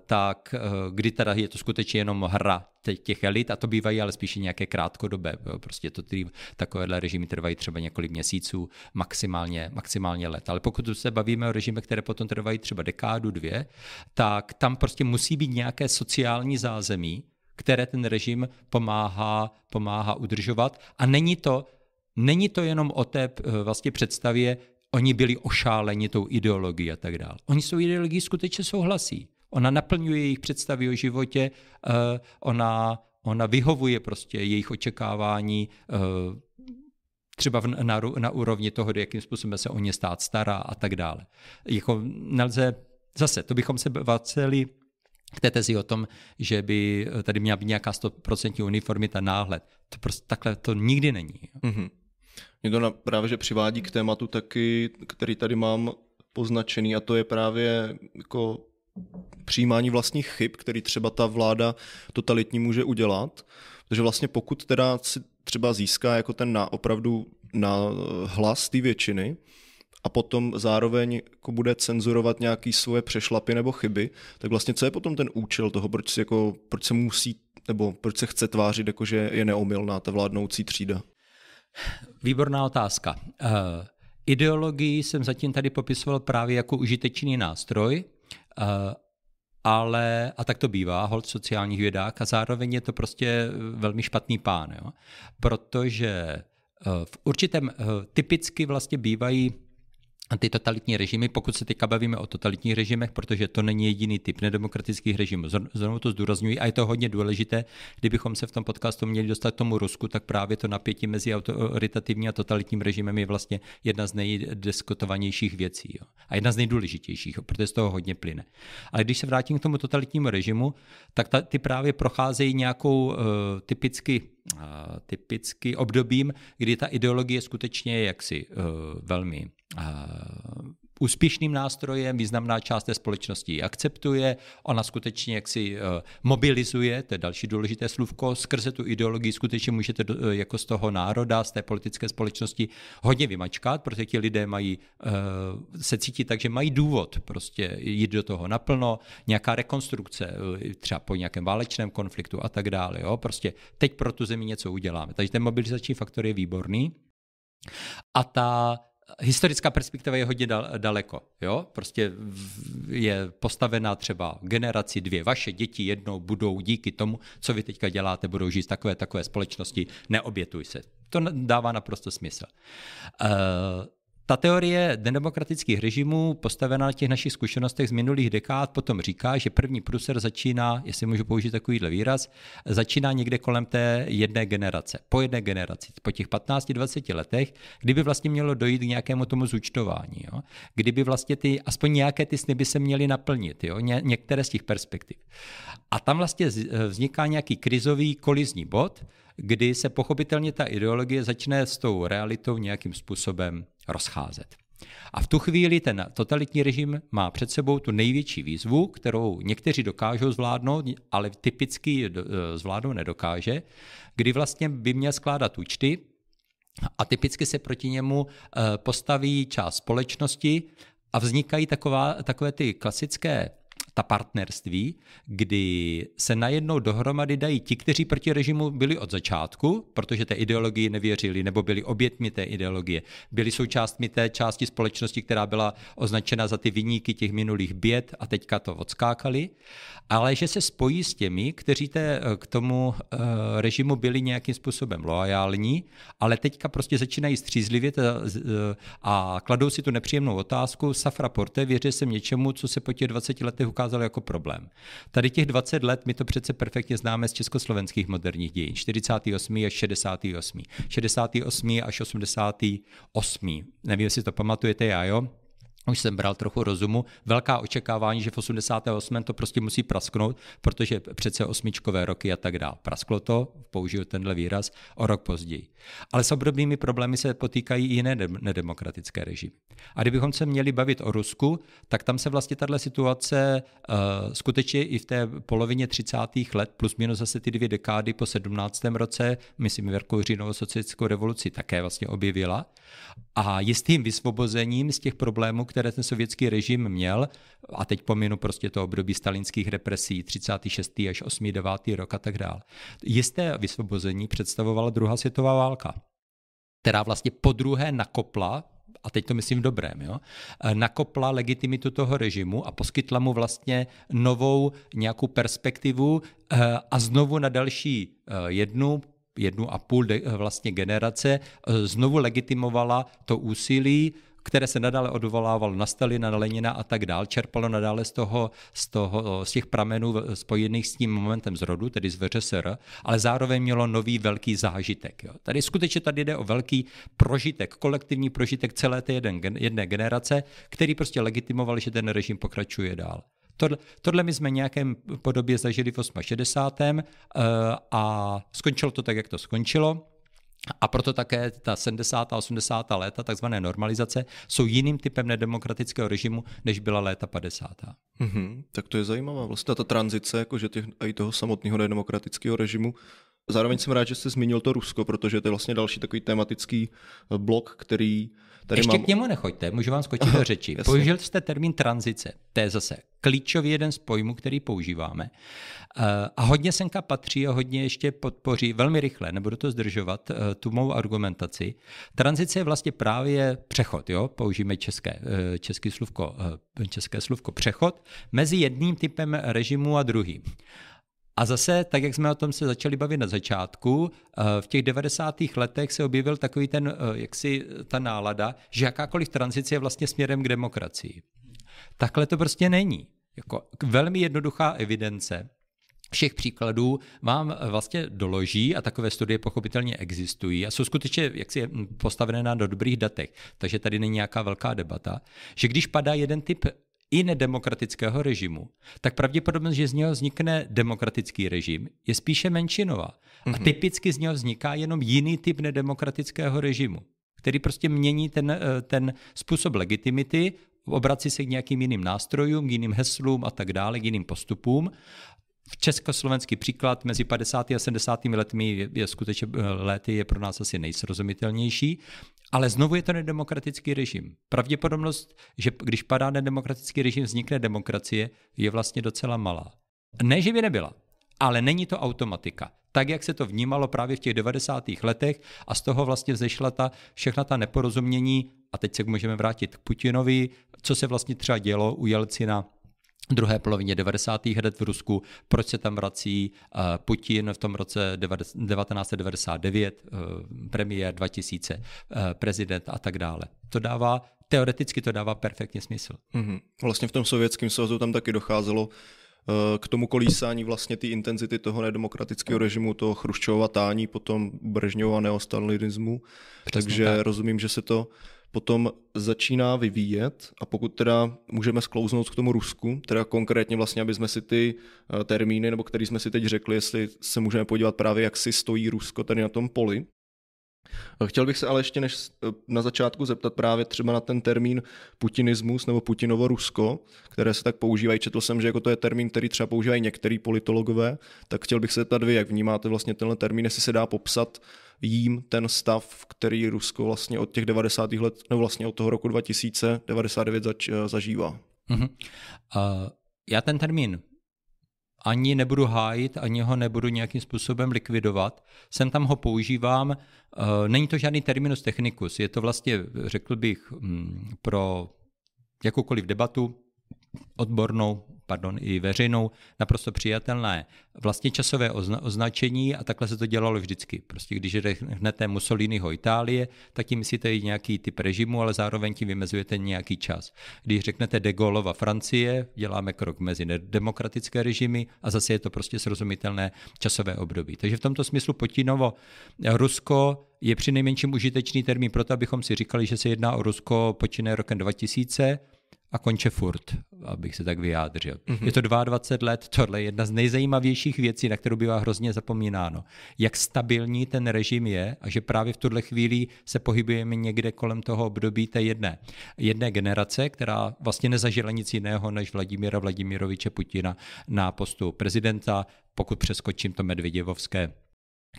tak kdy teda je to skutečně jenom hra těch elit, a to bývají ale spíše nějaké krátkodobé, prostě to tý, takovéhle režimy trvají třeba několik měsíců, maximálně, maximálně let. Ale pokud se bavíme o režimech, které potom trvají třeba dekádu, dvě, tak tam prostě musí být nějaké sociální zázemí, které ten režim pomáhá, pomáhá udržovat. A není to, není to jenom o té eh, vlastně představě, oni byli ošáleni tou ideologií a tak dále. Oni s tou ideologií skutečně souhlasí. Ona naplňuje jejich představy o životě, eh, ona, ona vyhovuje prostě jejich očekávání, eh, třeba na, na úrovni toho, jakým způsobem se o ně stát stará a tak dále. Jako nelze, zase, to bychom se vraceli k té tezi o tom, že by tady měla být nějaká 100% uniformita, náhled. To prostě takhle to nikdy není. Mm-hmm. Mě to právě, že přivádí k tématu taky, který tady mám poznačený a to je právě jako přijímání vlastních chyb, který třeba ta vláda totalitní může udělat. Protože vlastně pokud teda si třeba získá jako ten na, opravdu na hlas té většiny, a potom zároveň jako bude cenzurovat nějaké svoje přešlapy nebo chyby, tak vlastně co je potom ten účel toho, proč, jako, proč se musí nebo proč se chce tvářit, jako že je neomylná ta vládnoucí třída? Výborná otázka. Uh, ideologii jsem zatím tady popisoval právě jako užitečný nástroj, uh, ale, a tak to bývá, hold v sociálních vědách, a zároveň je to prostě velmi špatný pán, jo? protože v určitém, typicky vlastně bývají ty totalitní režimy, pokud se teďka bavíme o totalitních režimech, protože to není jediný typ nedemokratických režimů. Znovu to zdůrazňuji a je to hodně důležité. Kdybychom se v tom podcastu měli dostat k tomu Rusku, tak právě to napětí mezi autoritativním a totalitním režimem je vlastně jedna z nejdiskutovanějších věcí jo. a jedna z nejdůležitějších, protože z toho hodně plyne. Ale když se vrátím k tomu totalitnímu režimu, tak ta, ty právě procházejí nějakou uh, typicky typicky obdobím, kdy ta ideologie skutečně je jaksi uh, velmi úspěšným nástrojem, významná část té společnosti ji akceptuje, ona skutečně jaksi uh, mobilizuje, to je další důležité slůvko, skrze tu ideologii skutečně můžete uh, jako z toho národa, z té politické společnosti hodně vymačkat, protože ti lidé mají, se cítí tak, že mají důvod prostě jít do toho naplno, nějaká rekonstrukce, třeba po nějakém válečném konfliktu a tak dále. Jo? Prostě teď pro tu zemi něco uděláme. Takže ten mobilizační faktor je výborný. A ta historická perspektiva je hodně daleko. Jo? Prostě je postavená třeba generaci dvě. Vaše děti jednou budou díky tomu, co vy teďka děláte, budou žít takové, takové společnosti. Neobětuj se. To dává naprosto smysl. Uh, ta teorie nedemokratických režimů, postavená na těch našich zkušenostech z minulých dekád, potom říká, že první pruser začíná, jestli můžu použít takovýhle výraz, začíná někde kolem té jedné generace. Po jedné generaci, po těch 15-20 letech, kdyby vlastně mělo dojít k nějakému tomu zúčtování. Jo? Kdyby vlastně ty, aspoň nějaké ty sny by se měly naplnit, jo? Ně, některé z těch perspektiv. A tam vlastně vzniká nějaký krizový kolizní bod, kdy se pochopitelně ta ideologie začne s tou realitou nějakým způsobem rozcházet. A v tu chvíli ten totalitní režim má před sebou tu největší výzvu, kterou někteří dokážou zvládnout, ale typicky e, zvládnout nedokáže, kdy vlastně by měl skládat účty a typicky se proti němu e, postaví část společnosti a vznikají taková, takové ty klasické ta partnerství, kdy se najednou dohromady dají ti, kteří proti režimu byli od začátku, protože té ideologii nevěřili, nebo byli obětmi té ideologie, byli součástmi té části společnosti, která byla označena za ty vyníky těch minulých běd a teďka to odskákali, ale že se spojí s těmi, kteří té, k tomu uh, režimu byli nějakým způsobem loajální, ale teďka prostě začínají střízlivět a, a kladou si tu nepříjemnou otázku, Safra Porte, věří jsem něčemu, co se po těch 20 letech ukázalo jako problém. Tady těch 20 let my to přece perfektně známe z československých moderních dějin. 48. až 68. 68. až 88. Nevím, jestli to pamatujete, já jo už jsem bral trochu rozumu, velká očekávání, že v 88. to prostě musí prasknout, protože přece osmičkové roky a tak dále. Prasklo to, použiju tenhle výraz, o rok později. Ale s obdobnými problémy se potýkají i jiné nedemokratické režimy. A kdybychom se měli bavit o Rusku, tak tam se vlastně tahle situace uh, skutečně i v té polovině 30. let, plus minus zase ty dvě dekády po 17. roce, myslím, Velkou říjnovou socialistickou revoluci také vlastně objevila. A jistým vysvobozením z těch problémů, které ten sovětský režim měl, a teď pominu prostě to období stalinských represí, 36. až 8. 9. rok a tak dále. Jisté vysvobození představovala druhá světová válka, která vlastně po druhé nakopla a teď to myslím v dobrém, jo, nakopla legitimitu toho režimu a poskytla mu vlastně novou nějakou perspektivu eh, a znovu na další eh, jednu jednu a půl de, vlastně generace eh, znovu legitimovala to úsilí které se nadále odvolávalo na Stalina, na Lenina a tak dál, čerpalo nadále z, toho, z, toho, z těch pramenů spojených s tím momentem zrodu, tedy z VŘSR, ale zároveň mělo nový velký zážitek. Jo. Tady skutečně tady jde o velký prožitek, kolektivní prožitek celé té jeden, jedné generace, který prostě legitimoval, že ten režim pokračuje dál. Tohle, tohle my jsme nějakém podobě zažili v 68. Eh, a skončilo to tak, jak to skončilo. A proto také ta 70. a 80. léta, takzvané normalizace, jsou jiným typem nedemokratického režimu, než byla léta 50. Mm-hmm, tak to je zajímavá vlastně ta tranzice, jakože těch, i toho samotného nedemokratického režimu. Zároveň jsem rád, že jste zmínil to Rusko, protože to je vlastně další takový tematický blok, který Tady Ještě mám... k němu nechoďte, můžu vám skočit do řeči. Jasně. Použil jste termín tranzice. To je zase klíčový jeden z pojmů, který používáme. Eh, a hodně senka patří a hodně ještě podpoří, velmi rychle, nebudu to zdržovat, eh, tu mou argumentaci. Tranzice je vlastně právě přechod, jo? použijeme české, eh, české, sluvko, české sluvko přechod, mezi jedním typem režimu a druhým. A zase, tak jak jsme o tom se začali bavit na začátku, eh, v těch 90. letech se objevil takový ten, eh, jaksi ta nálada, že jakákoliv tranzice je vlastně směrem k demokracii. Takhle to prostě není. Jako velmi jednoduchá evidence všech příkladů vám vlastně doloží, a takové studie pochopitelně existují a jsou skutečně jaksi postavené na dobrých datech, takže tady není nějaká velká debata, že když padá jeden typ i nedemokratického režimu, tak pravděpodobnost, že z něho vznikne demokratický režim, je spíše menšinová. Mm-hmm. A mhm. typicky z něho vzniká jenom jiný typ nedemokratického režimu, který prostě mění ten, eh, ten způsob legitimity, obrací se k nějakým jiným nástrojům, jiným heslům a tak dále, jiným postupům v československý příklad mezi 50. a 70. letmi je, je skutečně eh, lety je pro nás asi nejsrozumitelnější, ale znovu je to nedemokratický režim. Pravděpodobnost, že když padá nedemokratický režim, vznikne demokracie, je vlastně docela malá. Ne, že by nebyla, ale není to automatika. Tak, jak se to vnímalo právě v těch 90. letech a z toho vlastně vzešla ta, všechna ta neporozumění, a teď se můžeme vrátit k Putinovi, co se vlastně třeba dělo u Jelcina druhé polovině 90. let v Rusku, proč se tam vrací uh, Putin v tom roce 1999, uh, eh, premiér 2000, uh, eh, prezident a tak dále. To dává, teoreticky to dává perfektně smysl. Mm-hmm. Vlastně v tom sovětském svazu tam taky docházelo k tomu kolísání vlastně ty intenzity toho nedemokratického režimu, toho Chruščova tání, potom Brežňova neostalinismu. Takže tak. rozumím, že se to potom začíná vyvíjet a pokud teda můžeme sklouznout k tomu Rusku, teda konkrétně vlastně, aby jsme si ty eh, termíny, nebo který jsme si teď řekli, jestli se můžeme podívat právě, jak si stojí Rusko tady na tom poli, Chtěl bych se ale ještě než eh, na začátku zeptat právě třeba na ten termín putinismus nebo Putinovo Rusko, které se tak používají. Četl jsem, že jako to je termín, který třeba používají některý politologové, tak chtěl bych se zeptat vy, jak vnímáte vlastně tenhle termín, jestli se dá popsat jím ten stav, který Rusko vlastně od těch 90. let, nebo vlastně od toho roku 2099 zač, eh, zažívá. Uh-huh. Uh, já ten termín ani nebudu hájit, ani ho nebudu nějakým způsobem likvidovat. Sem tam ho používám. Eh, není to žádný terminus technicus, je to vlastně, řekl bych, mm, pro jakoukoliv debatu odbornou, pardon, i veřejnou, naprosto přijatelné vlastně časové ozna- označení a takhle se to dělalo vždycky. Prostě když řeknete Mussoliniho Itálie, tak tím myslíte i nějaký typ režimu, ale zároveň tím vymezujete nějaký čas. Když řeknete de Gaulleova Francie, děláme krok mezi demokratické režimy a zase je to prostě srozumitelné časové období. Takže v tomto smyslu Potinovo Rusko je při nejmenším užitečný termín proto, abychom si říkali, že se jedná o Rusko počínaje rokem 2000, a konče furt, abych se tak vyjádřil. Mm-hmm. Je to 22 let, tohle je jedna z nejzajímavějších věcí, na kterou bývá hrozně zapomínáno. Jak stabilní ten režim je a že právě v tuhle chvíli se pohybujeme někde kolem toho období té jedné, jedné generace, která vlastně nezažila nic jiného než Vladimíra Vladimiroviče Putina na postu prezidenta, pokud přeskočím to medvěděvovské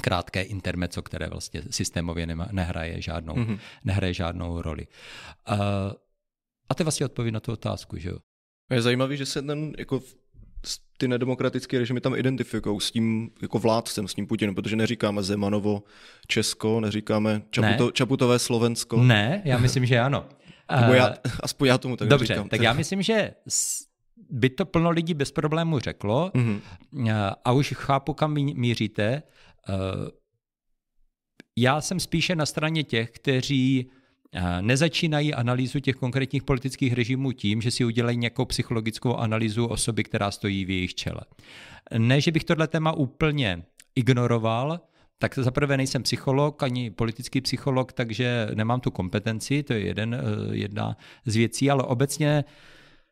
krátké intermeco, které vlastně systémově nema, nehraje, žádnou, mm-hmm. nehraje žádnou roli. Uh, a to je vlastně odpověď na tu otázku, že jo. Je zajímavý, že se ten jako ty nedemokratické režimy tam identifikují s tím jako vládcem, s tím Putinem, protože neříkáme Zemanovo Česko, neříkáme Čaputo, ne. Čaputové Slovensko. Ne, já myslím, že ano. Nebo já, aspoň já tomu tak Dobře, říkám. tak já myslím, že by to plno lidí bez problému řeklo mm-hmm. a už chápu, kam míříte. Eh, já jsem spíše na straně těch, kteří nezačínají analýzu těch konkrétních politických režimů tím, že si udělají nějakou psychologickou analýzu osoby, která stojí v jejich čele. Ne, že bych tohle téma úplně ignoroval, tak zaprvé nejsem psycholog, ani politický psycholog, takže nemám tu kompetenci, to je jeden, eh, jedna z věcí, ale obecně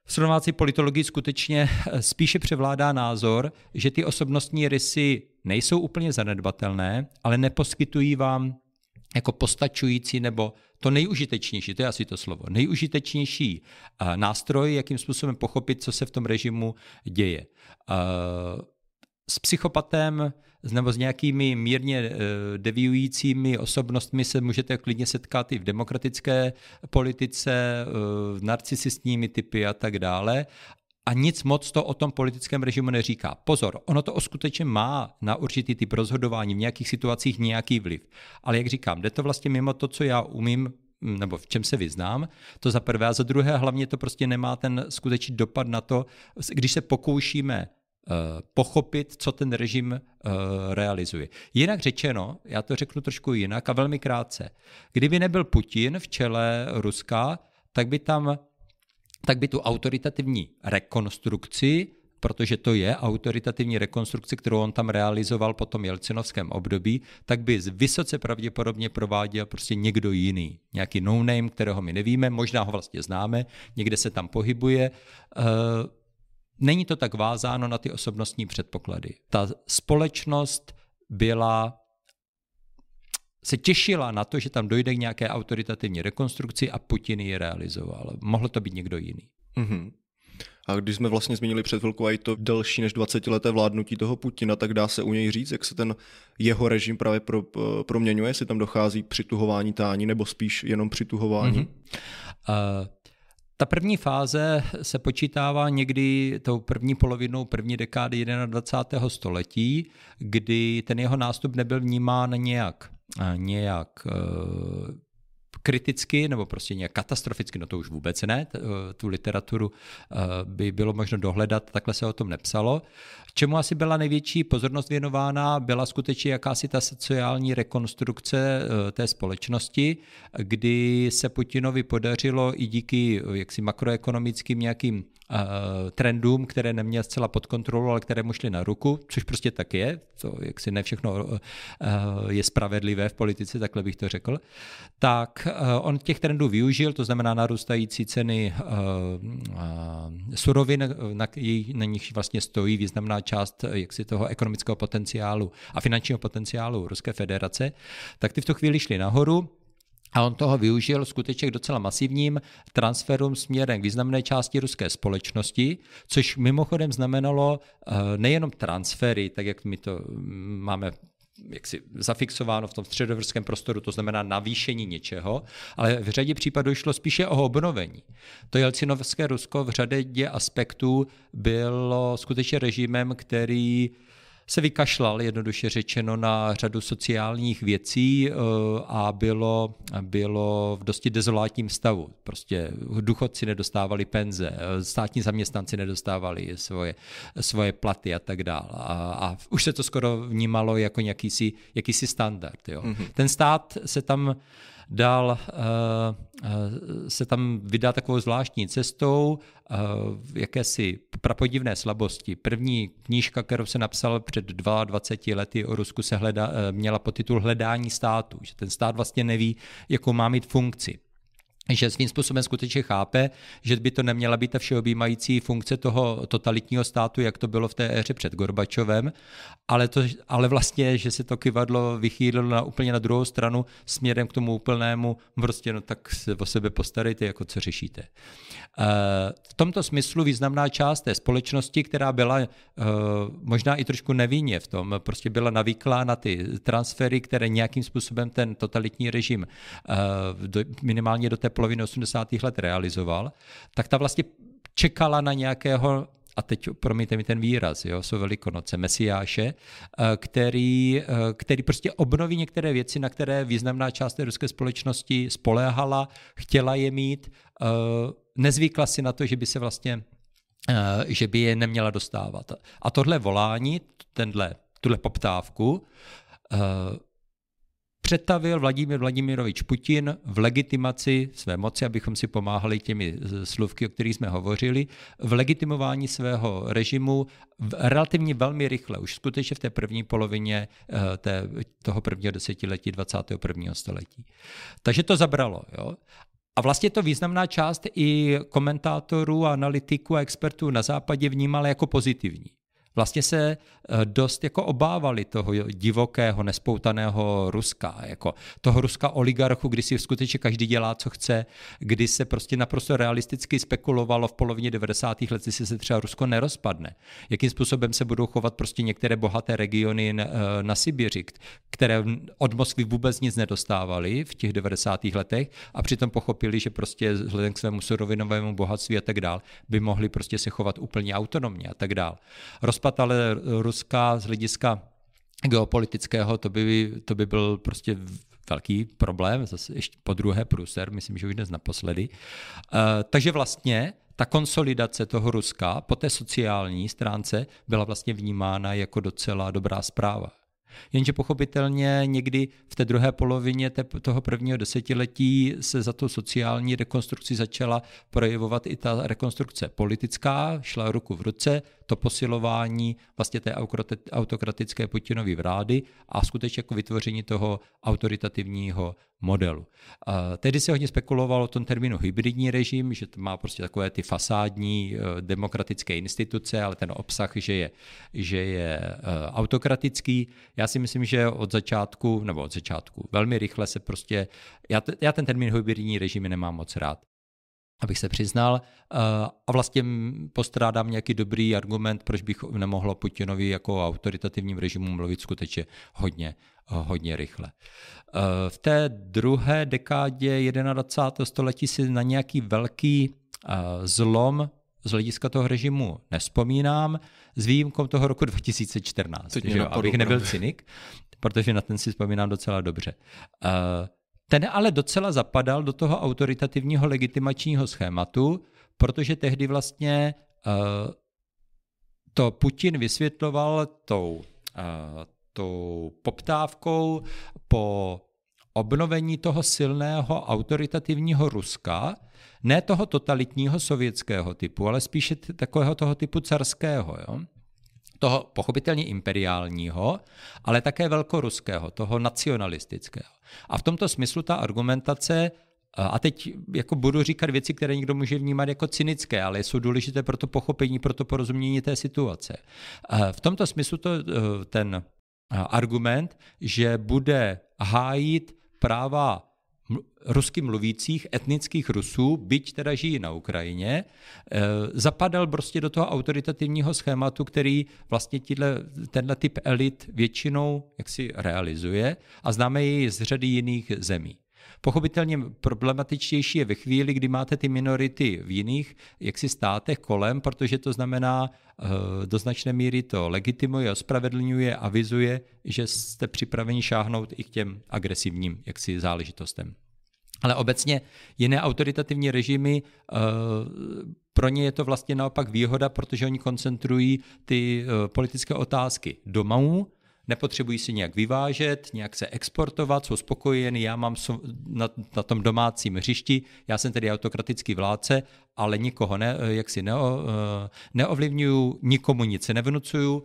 v srovnávací politologii skutečně eh, spíše převládá názor, že ty osobnostní rysy nejsou úplně zanedbatelné, ale neposkytují vám jako postačující nebo to nejužitečnější, to je asi to slovo, nejužitečnější eh, nástroj, jakým způsobem pochopit, co se v tom režimu děje. Eh, s psychopatem nebo s nějakými mírně eh, deviujícími osobnostmi se můžete klidně setkat i v demokratické politice, narcisistními typy a tak dále a nic moc to o tom politickém režimu neříká. Pozor, ono to skutečně má na určitý typ rozhodování v nějakých situacích nějaký vliv. Ale jak říkám, jde to vlastně mimo to, co já umím nebo v čem se vyznám, to za prvé. A za druhé, hlavně to prostě nemá ten skutečný dopad na to, když se pokoušíme uh, pochopit, co ten režim uh, realizuje. Jinak řečeno, já to řeknu trošku jinak a velmi krátce. Kdyby nebyl Putin v čele Ruska, tak by tam tak by tu autoritativní rekonstrukci, protože to je autoritativní rekonstrukce, kterou on tam realizoval po tom jelcinovském období, tak by vysoce pravděpodobně prováděl prostě někdo jiný. Nějaký no-name, kterého my nevíme, možná ho vlastně známe, někde se tam pohybuje. Eh, není to tak vázáno na ty osobnostní předpoklady. Ta společnost byla se těšila na to, že tam dojde k nějaké autoritativní rekonstrukci a Putin ji realizoval. Mohlo to být někdo jiný. Mm-hmm. A když jsme vlastně zmínili před chvilkou i to delší než 20 leté vládnutí toho Putina, tak dá se u něj říct, jak se ten jeho režim právě pro, proměňuje, jestli tam dochází k přituhování tání nebo spíš jenom přituhování? Mm-hmm. Uh, ta první fáze se počítává někdy tou první polovinou první dekády 21. století, kdy ten jeho nástup nebyl vnímán nějak nějak eh, kriticky nebo prostě nějak katastroficky, no to už vůbec ne, eh, tu literaturu eh, by bylo možno dohledat, takhle se o tom nepsalo. Čemu asi byla největší pozornost věnována, byla skutečně jakási ta sociální rekonstrukce té společnosti, kdy se Putinovi podařilo i díky jaksi makroekonomickým nějakým trendům, které neměl zcela pod kontrolou, ale které mu šly na ruku, což prostě tak je, to jak si ne všechno eh, je spravedlivé v politice, takhle bych to řekl, tak eh, on těch trendů využil, to znamená narůstající ceny surovin, na, na nich vlastně stojí významná část jaksi toho ekonomického potenciálu a finančního potenciálu Ruské federace, tak ty v tu chvíli šly nahoru, a on toho využil skutečně docela masivním transferům směrem k významné části ruské společnosti, což mimochodem znamenalo eh, nejenom transfery, tak jak my to mm, máme jaksi zafixováno v tom středovrském prostoru, to znamená navýšení něčeho, ale v řadě případů šlo spíše o obnovení. To Jelcinovské Rusko v řadě aspektů bylo skutečně režimem, který se vykašlal, jednoduše řečeno, na řadu sociálních věcí eh, a bylo, bylo v dosti dezolátním stavu. Prostě důchodci nedostávali penze, státní zaměstnanci nedostávali svoje, svoje platy a tak dále. A, a už se to skoro vnímalo jako jakýsi, jakýsi standard. Jo. Mm-hmm. Ten stát se tam dál eh, eh, se tam vydá takovou zvláštní cestou, eh, jakési prapodivné slabosti. První knížka, kterou se napsal před 22 lety o Rusku, se hleda, měla podtitul Hledání státu, že ten stát vlastně neví, jakou má mít funkci že svým způsobem skutečně chápe, že by to neměla být ta všeobjímající funkce toho totalitního státu, jak to bylo v té éře před Gorbačovem, ale, to, ale vlastně, že se to kivadlo vychýlilo na úplně na druhou stranu směrem k tomu úplnému, prostě no tak se o sebe postarejte, jako co řešíte. Eh, v tomto smyslu významná část té společnosti, která byla eh, možná i trošku nevinně v tom, prostě byla navyklá na ty transfery, které nějakým způsobem ten totalitní režim eh, minimálně do té poloviny 80. let realizoval, tak ta vlastně čekala na nějakého a teď promiňte mi ten výraz, jo, jsou velikonoce, mesiáše, eh, který, eh, který prostě obnoví některé věci, na které významná část té ruské společnosti spoléhala, chtěla je mít, eh, nezvykla si na to, že by se vlastně že by je neměla dostávat. A tohle volání, tenhle, tuhle poptávku, přetavil Vladimír Vladimirovič Putin v legitimaci své moci, abychom si pomáhali těmi slovky, o kterých jsme hovořili, v legitimování svého režimu relativně velmi rychle, už skutečně v té první polovině eh, té, toho prvního desetiletí 21. století. Takže to zabralo. Jo? A vlastně to významná část i komentátorů, analytiků a expertů na západě vnímala jako pozitivní vlastně se eh, dost jako obávali toho divokého, nespoutaného Ruska, jako toho Ruska oligarchu, kdy si skutečně každý dělá, co chce, kdy se prostě naprosto realisticky spekulovalo v polovině 90. let, jestli se třeba Rusko nerozpadne. Jakým způsobem se budou chovat prostě některé bohaté regiony na, eh, Sibiři, které od Moskvy vůbec nic nedostávaly v těch 90. letech a přitom pochopili, že prostě vzhledem k svému surovinovému bohatství a tak dál by mohli prostě se chovat úplně autonomně a tak dál. Rozpad rozpad ale Ruska z hlediska geopolitického, to by, to by byl prostě velký problém, zase ještě po druhé průser, myslím, že už dnes naposledy. Uh, takže vlastně ta konsolidace toho Ruska po té sociální stránce byla vlastně vnímána jako docela dobrá zpráva. Jenže pochopitelně někdy v té druhé polovině toho prvního desetiletí se za tu sociální rekonstrukci začala projevovat i ta rekonstrukce politická, šla ruku v ruce, to posilování vlastně té autokratické Putinovy vlády a skutečně jako vytvoření toho autoritativního modelu. Tedy se hodně spekulovalo o tom termínu hybridní režim, že to má prostě takové ty fasádní e, demokratické instituce, ale ten obsah, že je, že je e, autokratický. Já si myslím, že od začátku, nebo od začátku, velmi rychle se prostě, já, já ten termín hybridní režimy nemám moc rád abych se přiznal. Eh, a vlastně postrádám nějaký dobrý argument, proč bych nemohlo Putinovi jako autoritativním režimu mluvit skutečně hodně, eh, hodně rychle. Eh, v té druhé dekádě 21. století si na nějaký velký zlom z hlediska toho režimu nespomínám, s výjimkou toho roku 2014, že, abych nebyl cynik, protože na ten si vzpomínám docela dobře. Ten ale docela zapadal do toho autoritativního legitimačního schématu, protože tehdy vlastně uh, to Putin vysvětloval tou, uh, tou poptávkou po obnovení toho silného autoritativního Ruska, ne toho totalitního sovětského typu, ale spíše takového toho typu carského. Jo? Toho pochopitelně imperiálního, ale také velkoruského, toho nacionalistického. A v tomto smyslu ta argumentace a teď jako budu říkat věci, které někdo může vnímat jako cynické, ale jsou důležité pro to pochopení, pro to porozumění té situace. V tomto smyslu to, eh, ten argument, že bude hájit práva rusky mluvících etnických Rusů, byť teda žijí na Ukrajině, eh, zapadal prostě do toho autoritativního schématu, který vlastně tíhle, tenhle typ elit většinou jaksi realizuje a známe ji z řady jiných zemí. Pochopitelně problematičtější je ve chvíli, kdy máte ty minority v jiných jaksi státech kolem, protože to znamená, eh, do značné míry to legitimuje, ospravedlňuje, avizuje, že jste připraveni šáhnout i k těm agresivním jaksi záležitostem. Ale obecně jiné autoritativní režimy, eh, pro ně je to vlastně naopak výhoda, protože oni koncentrují ty eh, politické otázky doma nepotřebují si nějak vyvážet, nějak se exportovat, jsou spokojeni, já mám na, na tom domácím hřišti, já jsem tedy autokratický vládce, ale nikoho ne, jak si neo, eh, neovlivňuju, nikomu nic nevnucuju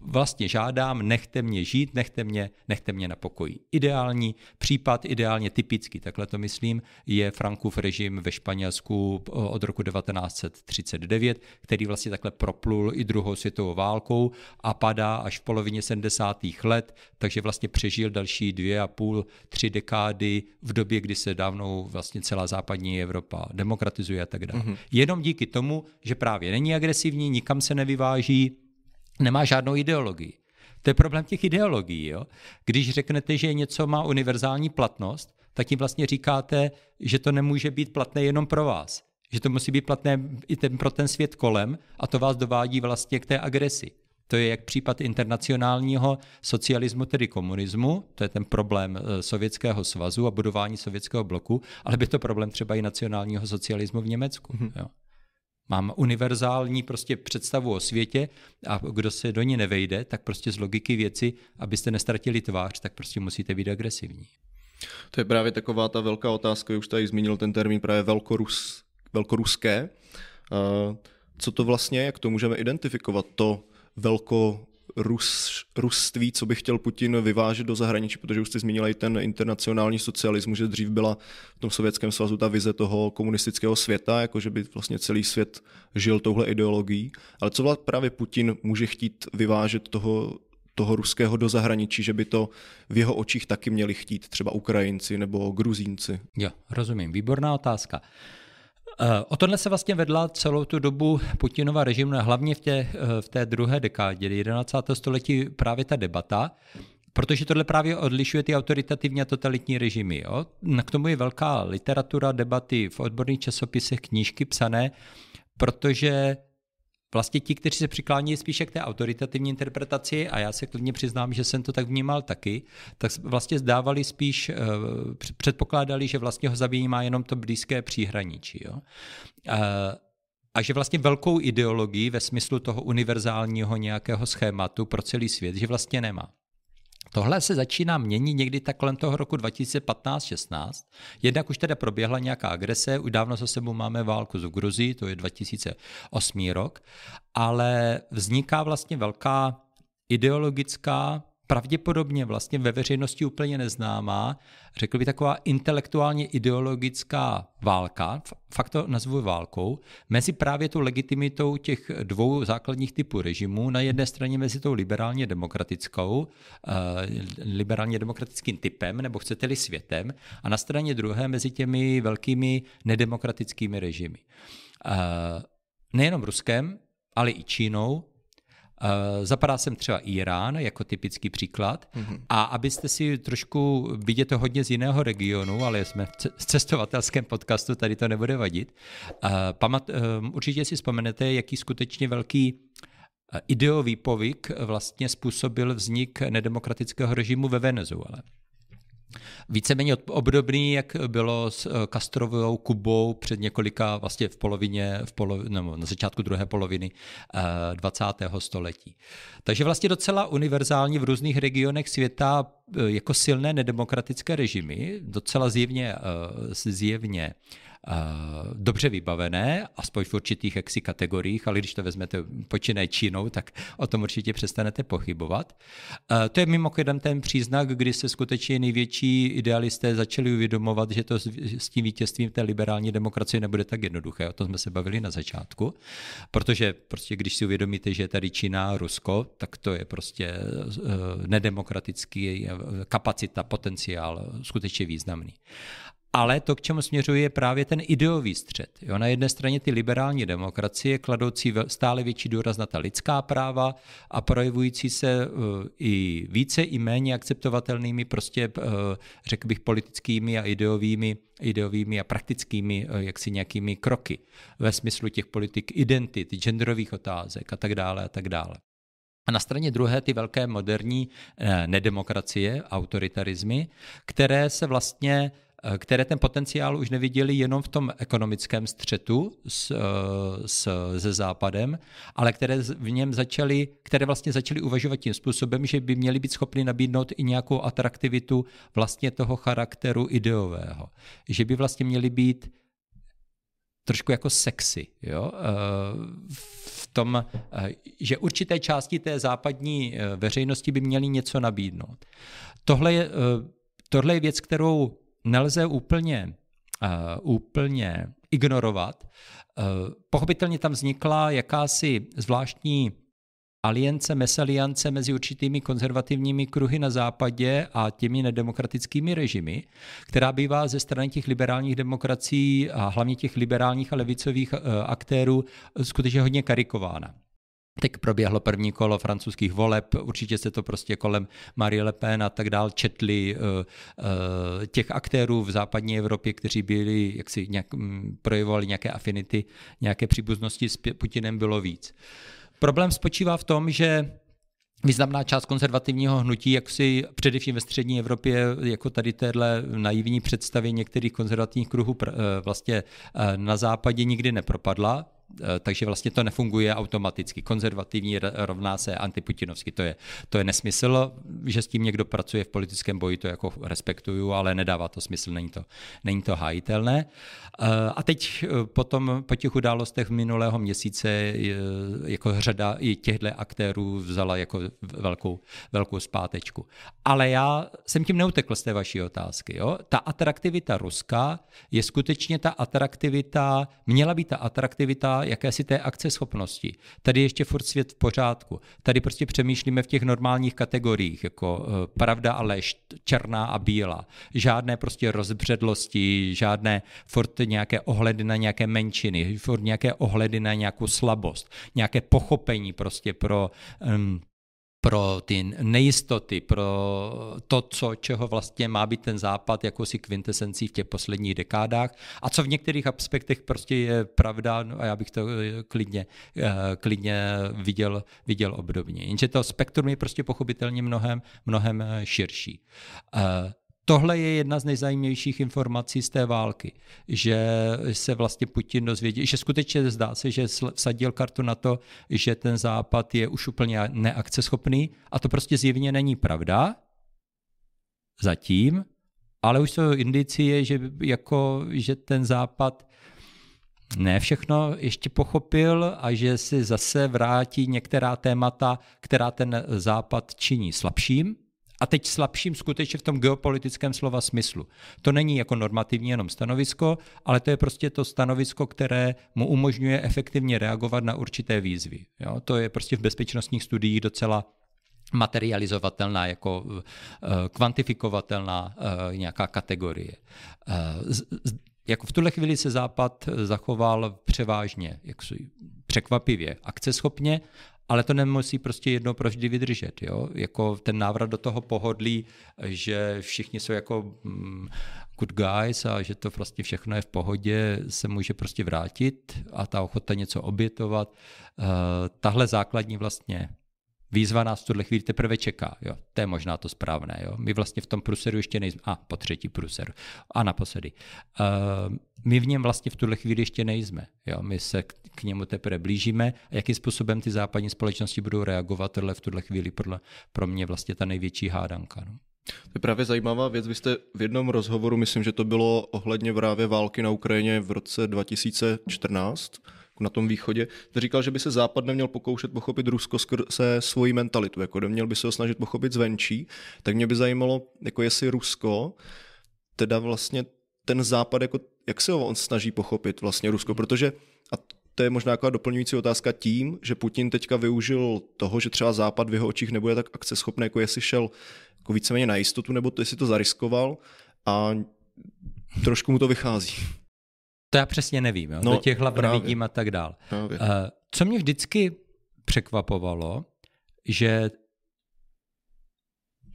vlastně žádám, nechte mě žít, nechte mě, nechte mě na pokoji. Ideální případ, ideálně typický, takhle to myslím, je Frankův režim ve Španělsku od roku 1939, který vlastně takhle proplul i druhou světovou válkou a padá až v polovině 70. let, takže vlastně přežil další dvě a půl, tři dekády v době, kdy se dávnou vlastně celá západní Evropa demokratizuje a tak dále. Mm-hmm. Jenom díky tomu, že právě není agresivní, nikam se nevyváží, nemá žádnou ideologii. To je problém těch ideologií. Jo? Když řeknete, že něco má univerzální platnost, tak tím vlastně říkáte, že to nemůže být platné jenom pro vás. Že to musí být platné i ten, pro ten svět kolem a to vás dovádí vlastně k té agresi. To je jak případ internacionálního socialismu, tedy komunismu, to je ten problém eh, Sovětského svazu a budování sovětského bloku, ale by to problém třeba i nacionálního socialismu v Německu. Mm-hmm. Jo. Mám univerzální prostě představu o světě a kdo se do ní nevejde, tak prostě z logiky věci, abyste nestratili tvář, tak prostě musíte být agresivní. To je právě taková ta velká otázka, už tady zmínil ten termín právě velkorus, velkoruské. Co to vlastně, jak to můžeme identifikovat, to velko Rus, ruství, co by chtěl Putin vyvážet do zahraničí, protože už jste zmínila i ten internacionální socialismus, že dřív byla v tom sovětském svazu ta vize toho komunistického světa, jako že by vlastně celý svět žil touhle ideologií. Ale co právě Putin může chtít vyvážet toho, toho ruského do zahraničí, že by to v jeho očích taky měli chtít třeba Ukrajinci nebo Gruzínci? Jo, rozumím. Výborná otázka. Eh, o tohle se vlastně vedla celou tu dobu Putinova režimu, hlavně v té, eh, v té druhé dekádě 11. století právě ta debata, protože tohle právě odlišuje ty autoritativní a totalitní režimy. Jo? K tomu je velká literatura, debaty v odborných časopisech, knížky psané, protože vlastně ti, kteří se přiklání spíše k té autoritativní interpretaci, a já se klidně přiznám, že jsem to tak vnímal taky, tak vlastně zdávali spíš, eh, předpokládali, že vlastně ho zabíjí má jenom to blízké příhraničí. Jo? Eh, a že vlastně velkou ideologii ve smyslu toho univerzálního nějakého schématu pro celý svět, že vlastně nemá. Tohle se začíná měnit někdy tak kolem toho roku 2015-16. Jednak už teda proběhla nějaká agrese, už dávno za sebou máme válku z Gruzí, to je 2008 rok, ale vzniká vlastně velká ideologická pravděpodobně vlastně ve veřejnosti úplně neznámá, řekl bych taková intelektuálně ideologická válka, fakt to nazvu válkou, mezi právě tou legitimitou těch dvou základních typů režimů, na jedné straně mezi tou liberálně demokratickou, uh, liberálně demokratickým typem, nebo chcete-li světem, a na straně druhé mezi těmi velkými nedemokratickými režimy. Uh, nejenom Ruskem, ale i Čínou, zapadá sem třeba Irán jako typický příklad. Mm-hmm. A abyste si trošku, vidět to hodně z jiného regionu, ale jsme v cestovatelském podcastu, tady to nebude vadit. Uh, pamat, uh, určitě si vzpomenete, jaký skutečně velký ideový povyk vlastně způsobil vznik nedemokratického režimu ve Venezuele. Víceméně obdobný, jak bylo s Kastrovou eh, Kubou před několika, vlastně v polovině, v polo, nebo na začátku druhé poloviny 20. Eh, století. Takže vlastně docela univerzální v různých regionech světa eh, jako silné nedemokratické režimy, docela zjevně, zjevně dobře vybavené, aspoň v určitých jaksi kategoriích, ale když to vezmete počínaje Čínou, tak o tom určitě přestanete pochybovat. To je mimochodem ten příznak, kdy se skutečně největší idealisté začali uvědomovat, že to s tím vítězstvím té liberální demokracie nebude tak jednoduché. O tom jsme se bavili na začátku, protože prostě když si uvědomíte, že je tady Čína a Rusko, tak to je prostě eh, nedemokratický kapacita, potenciál skutečně významný. Ale to, k čemu směřuje, je právě ten ideový střed. Jo, na jedné straně ty liberální demokracie, kladoucí stále větší důraz na ta lidská práva a projevující se uh, i více i méně akceptovatelnými prostě, uh, řekl bych, politickými a ideovými, ideovými a praktickými uh, jaksi nějakými kroky ve smyslu těch politik identit, genderových otázek a tak dále a tak dále. A na straně druhé ty velké moderní nedemokracie, autoritarizmy, které se vlastně Eh, které ten potenciál už neviděli jenom v tom ekonomickém střetu s, eh, s, se Západem, ale které v něm začaly, které vlastně začaly uvažovat tím způsobem, že by měly být schopny nabídnout i nějakou atraktivitu vlastně toho charakteru ideového. Že by vlastně měly být trošku jako sexy, jo? Eh, v tom, že určité části té západní veřejnosti by měly něco nabídnout. Tohle je, tohle je věc, kterou nelze úplně, uh, úplně ignorovat. Uh, pochopitelně tam vznikla jakási zvláštní aliance, mesaliance mezi určitými konzervativními kruhy na západě a těmi nedemokratickými režimy, která bývá ze strany těch liberálních demokracií a hlavně těch liberálních a levicových uh, aktérů skutečně hodně karikována. Teď proběhlo první kolo francouzských voleb, určitě se to prostě kolem Marie Le Pen a tak dál četli uh, uh, těch aktérů v západní Evropě, kteří byli, jak si nějak, um, projevovali nějaké afinity, nějaké příbuznosti s Putinem bylo víc. Problém spočívá v tom, že Významná část konzervativního hnutí, jak si především ve střední Evropě, jako tady téhle naivní představě některých konzervativních kruhů eh, vlastně na západě nikdy nepropadla, Eh, takže vlastně to nefunguje automaticky. Konzervativní rovná se antiputinovsky. To je, to je nesmysl, že s tím někdo pracuje v politickém boji, to jako respektuju, ale nedává to smysl, není to, není to hájitelné. Eh, a teď eh, potom po těch událostech minulého měsíce jako řada i těchto aktérů vzala jako velkou, velkou zpátečku. Ale já jsem tím neutekl z té vaší otázky. Jo? Ta atraktivita Ruska je skutečně ta atraktivita, měla být ta atraktivita jakési té akceschopnosti. Tady ještě furt svět v pořádku. Tady prostě přemýšlíme v těch normálních kategoriích, jako eh, pravda a lež, černá a bílá. Žádné prostě rozbředlosti, žádné furt nějaké ohledy na nějaké menšiny, furt nějaké ohledy na nějakou slabost, nějaké pochopení prostě pro um, pro ty nejistoty, pro to, co, čeho vlastně má být ten západ jakousi kvintesencí v těch posledních dekádách a co v některých aspektech prostě je pravda no a já bych to eh, klidně, eh, klidně viděl, viděl obdobně. Jenže to spektrum je prostě pochopitelně mnohem, mnohem eh, širší. Tohle je jedna z nejzajímavějších informací z té války, že se vlastně Putin dozvěděl, že skutečně zdá se, že vsadil kartu na to, že ten západ je už úplně neakceschopný. A to prostě zjevně není pravda zatím, ale už jsou indicie, že, jako, že ten západ ne všechno ještě pochopil a že si zase vrátí některá témata, která ten západ činí slabším, a teď slabším skutečně v tom geopolitickém slova smyslu. To není jako normativní jenom stanovisko, ale to je prostě to stanovisko, které mu umožňuje efektivně reagovat na určité výzvy. Jo? To je prostě v bezpečnostních studiích docela materializovatelná, jako uh, kvantifikovatelná uh, nějaká kategorie. Jako v tuhle chvíli se Západ zachoval převážně jak překvapivě akceschopně ale to nemusí prostě jednou provždy vydržet. Jo? Jako ten návrat do toho pohodlí, že všichni jsou jako mm, good guys a že to prostě všechno je v pohodě, se může prostě vrátit a ta ochota něco obětovat. Uh, tahle základní vlastně Výzva nás v tuhle chvíli teprve čeká. Jo. To je možná to správné. Jo. My vlastně v tom pruseru ještě nejsme. A po třetí pruseru. A naposledy. Uh, my v něm vlastně v tuhle chvíli ještě nejsme. Jo. My se k, k němu teprve blížíme. A jakým způsobem ty západní společnosti budou reagovat, tohle v tuhle chvíli podle, pro mě vlastně ta největší hádanka. No. To je právě zajímavá věc. Vy jste v jednom rozhovoru, myslím, že to bylo ohledně právě války na Ukrajině v roce 2014, na tom východě, říkal, že by se Západ neměl pokoušet pochopit Rusko skrze svoji mentalitu, jako neměl by se ho snažit pochopit zvenčí, tak mě by zajímalo, jako jestli Rusko, teda vlastně ten Západ, jako, jak se ho on snaží pochopit vlastně Rusko, protože a to je možná taková doplňující otázka tím, že Putin teďka využil toho, že třeba Západ v jeho očích nebude tak akceschopný, jako jestli šel jako víceméně na jistotu, nebo to, jestli to zariskoval a trošku mu to vychází. To já přesně nevím, jo? No, do těch hlav nevidím a tak dál. Právě. Uh, co mě vždycky překvapovalo, že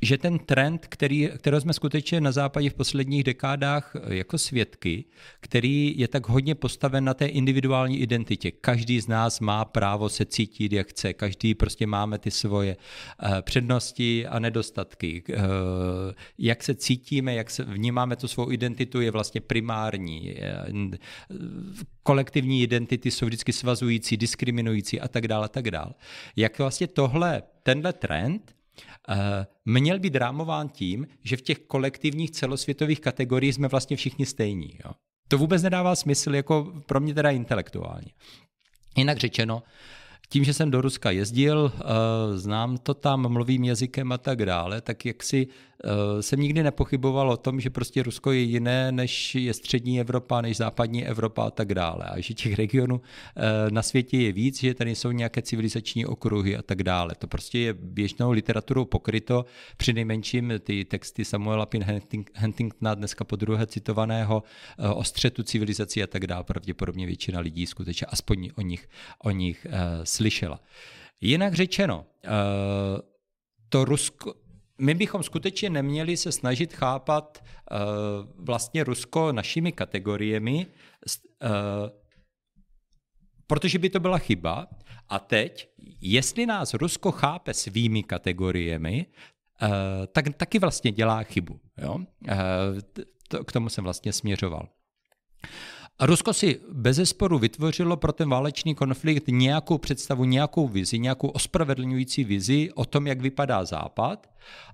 že ten trend, který, kterého jsme skutečně na západě v posledních dekádách eh, jako svědky, který je tak hodně postaven na té individuální identitě. Každý z nás má právo se cítit, jak chce. Každý prostě máme ty svoje eh, přednosti a nedostatky. Eh, jak se cítíme, jak se vnímáme tu svou identitu, je vlastně primární. Kolektivní identity jsou vždycky svazující, diskriminující a tak dále, a tak dále. Jak vlastně tohle, tenhle trend, měl být rámován tím, že v těch kolektivních celosvětových kategoriích jsme vlastně všichni stejní. Jo. To vůbec nedává smysl jako pro mě teda intelektuálně. Jinak řečeno, tím, že jsem do Ruska jezdil, eh, znám to tam, mluvím jazykem a tak dále, tak jak si Eh, jsem nikdy nepochyboval o tom, že prostě Rusko je jiné, než je střední Evropa, než západní Evropa a tak dále. A že těch regionů eh, na světě je víc, že tady jsou nějaké civilizační okruhy a tak dále. To prostě je běžnou literaturou pokryto, při nejmenším ty texty Samuela Pin Huntingtona, dneska po druhé citovaného, eh, o střetu civilizací a tak dále. Pravděpodobně většina lidí skutečně aspoň o nich, o nich slyšela. Jinak řečeno, to Rusko, my bychom skutečně neměli se snažit chápat uh, vlastně Rusko našimi kategoriemi, uh, protože by to byla chyba. A teď, jestli nás Rusko chápe svými kategoriemi, uh, tak taky vlastně dělá chybu. Jo? Uh, to, k tomu jsem vlastně směřoval. A Rusko si bez zesporu vytvořilo pro ten válečný konflikt nějakou představu, nějakou vizi, nějakou ospravedlňující vizi o tom, jak vypadá Západ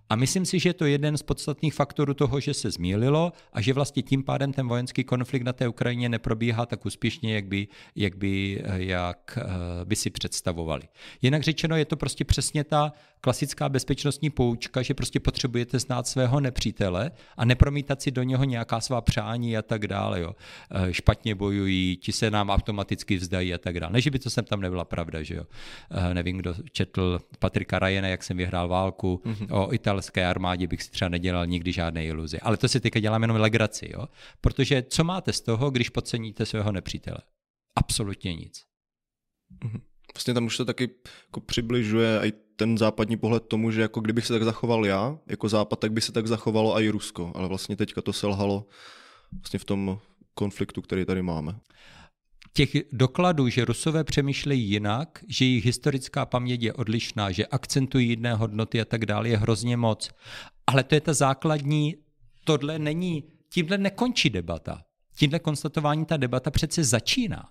a myslím si, že je to jeden z podstatných faktorů toho, že se zmílilo a že vlastně tím pádem ten vojenský konflikt na té Ukrajině neprobíhá tak úspěšně, jak by, jak by, jak eh, by si představovali. Jinak řečeno, je to prostě přesně ta klasická bezpečnostní poučka, že prostě potřebujete znát svého nepřítele a nepromítat si do něho nějaká svá přání a tak dále. Jo. Eh, špatně bojují, ti se nám automaticky vzdají a tak dále. Ne, že by to sem tam nebyla pravda, že jo. Eh, nevím, kdo četl Patrika Rajena, jak jsem vyhrál válku mm-hmm. o italské armádě, bych si třeba nedělal nikdy žádné iluzi. Ale to si teďka dělám jenom legraci, jo. Protože co máte z toho, když podceníte svého nepřítele? Absolutně nic. Mm-hmm. Vlastně tam už se taky jako přibližuje i ten západní pohled tomu, že jako kdybych se tak zachoval já, jako západ, tak by se tak zachovalo i Rusko. Ale vlastně teďka to selhalo vlastně v tom konfliktu, který tady máme. Těch dokladů, že Rusové přemýšlejí jinak, že jejich historická paměť je odlišná, že akcentují jiné hodnoty a tak dále, je hrozně moc. Ale to je ta základní, tohle není, tímhle nekončí debata. Tímhle konstatování ta debata přece začíná.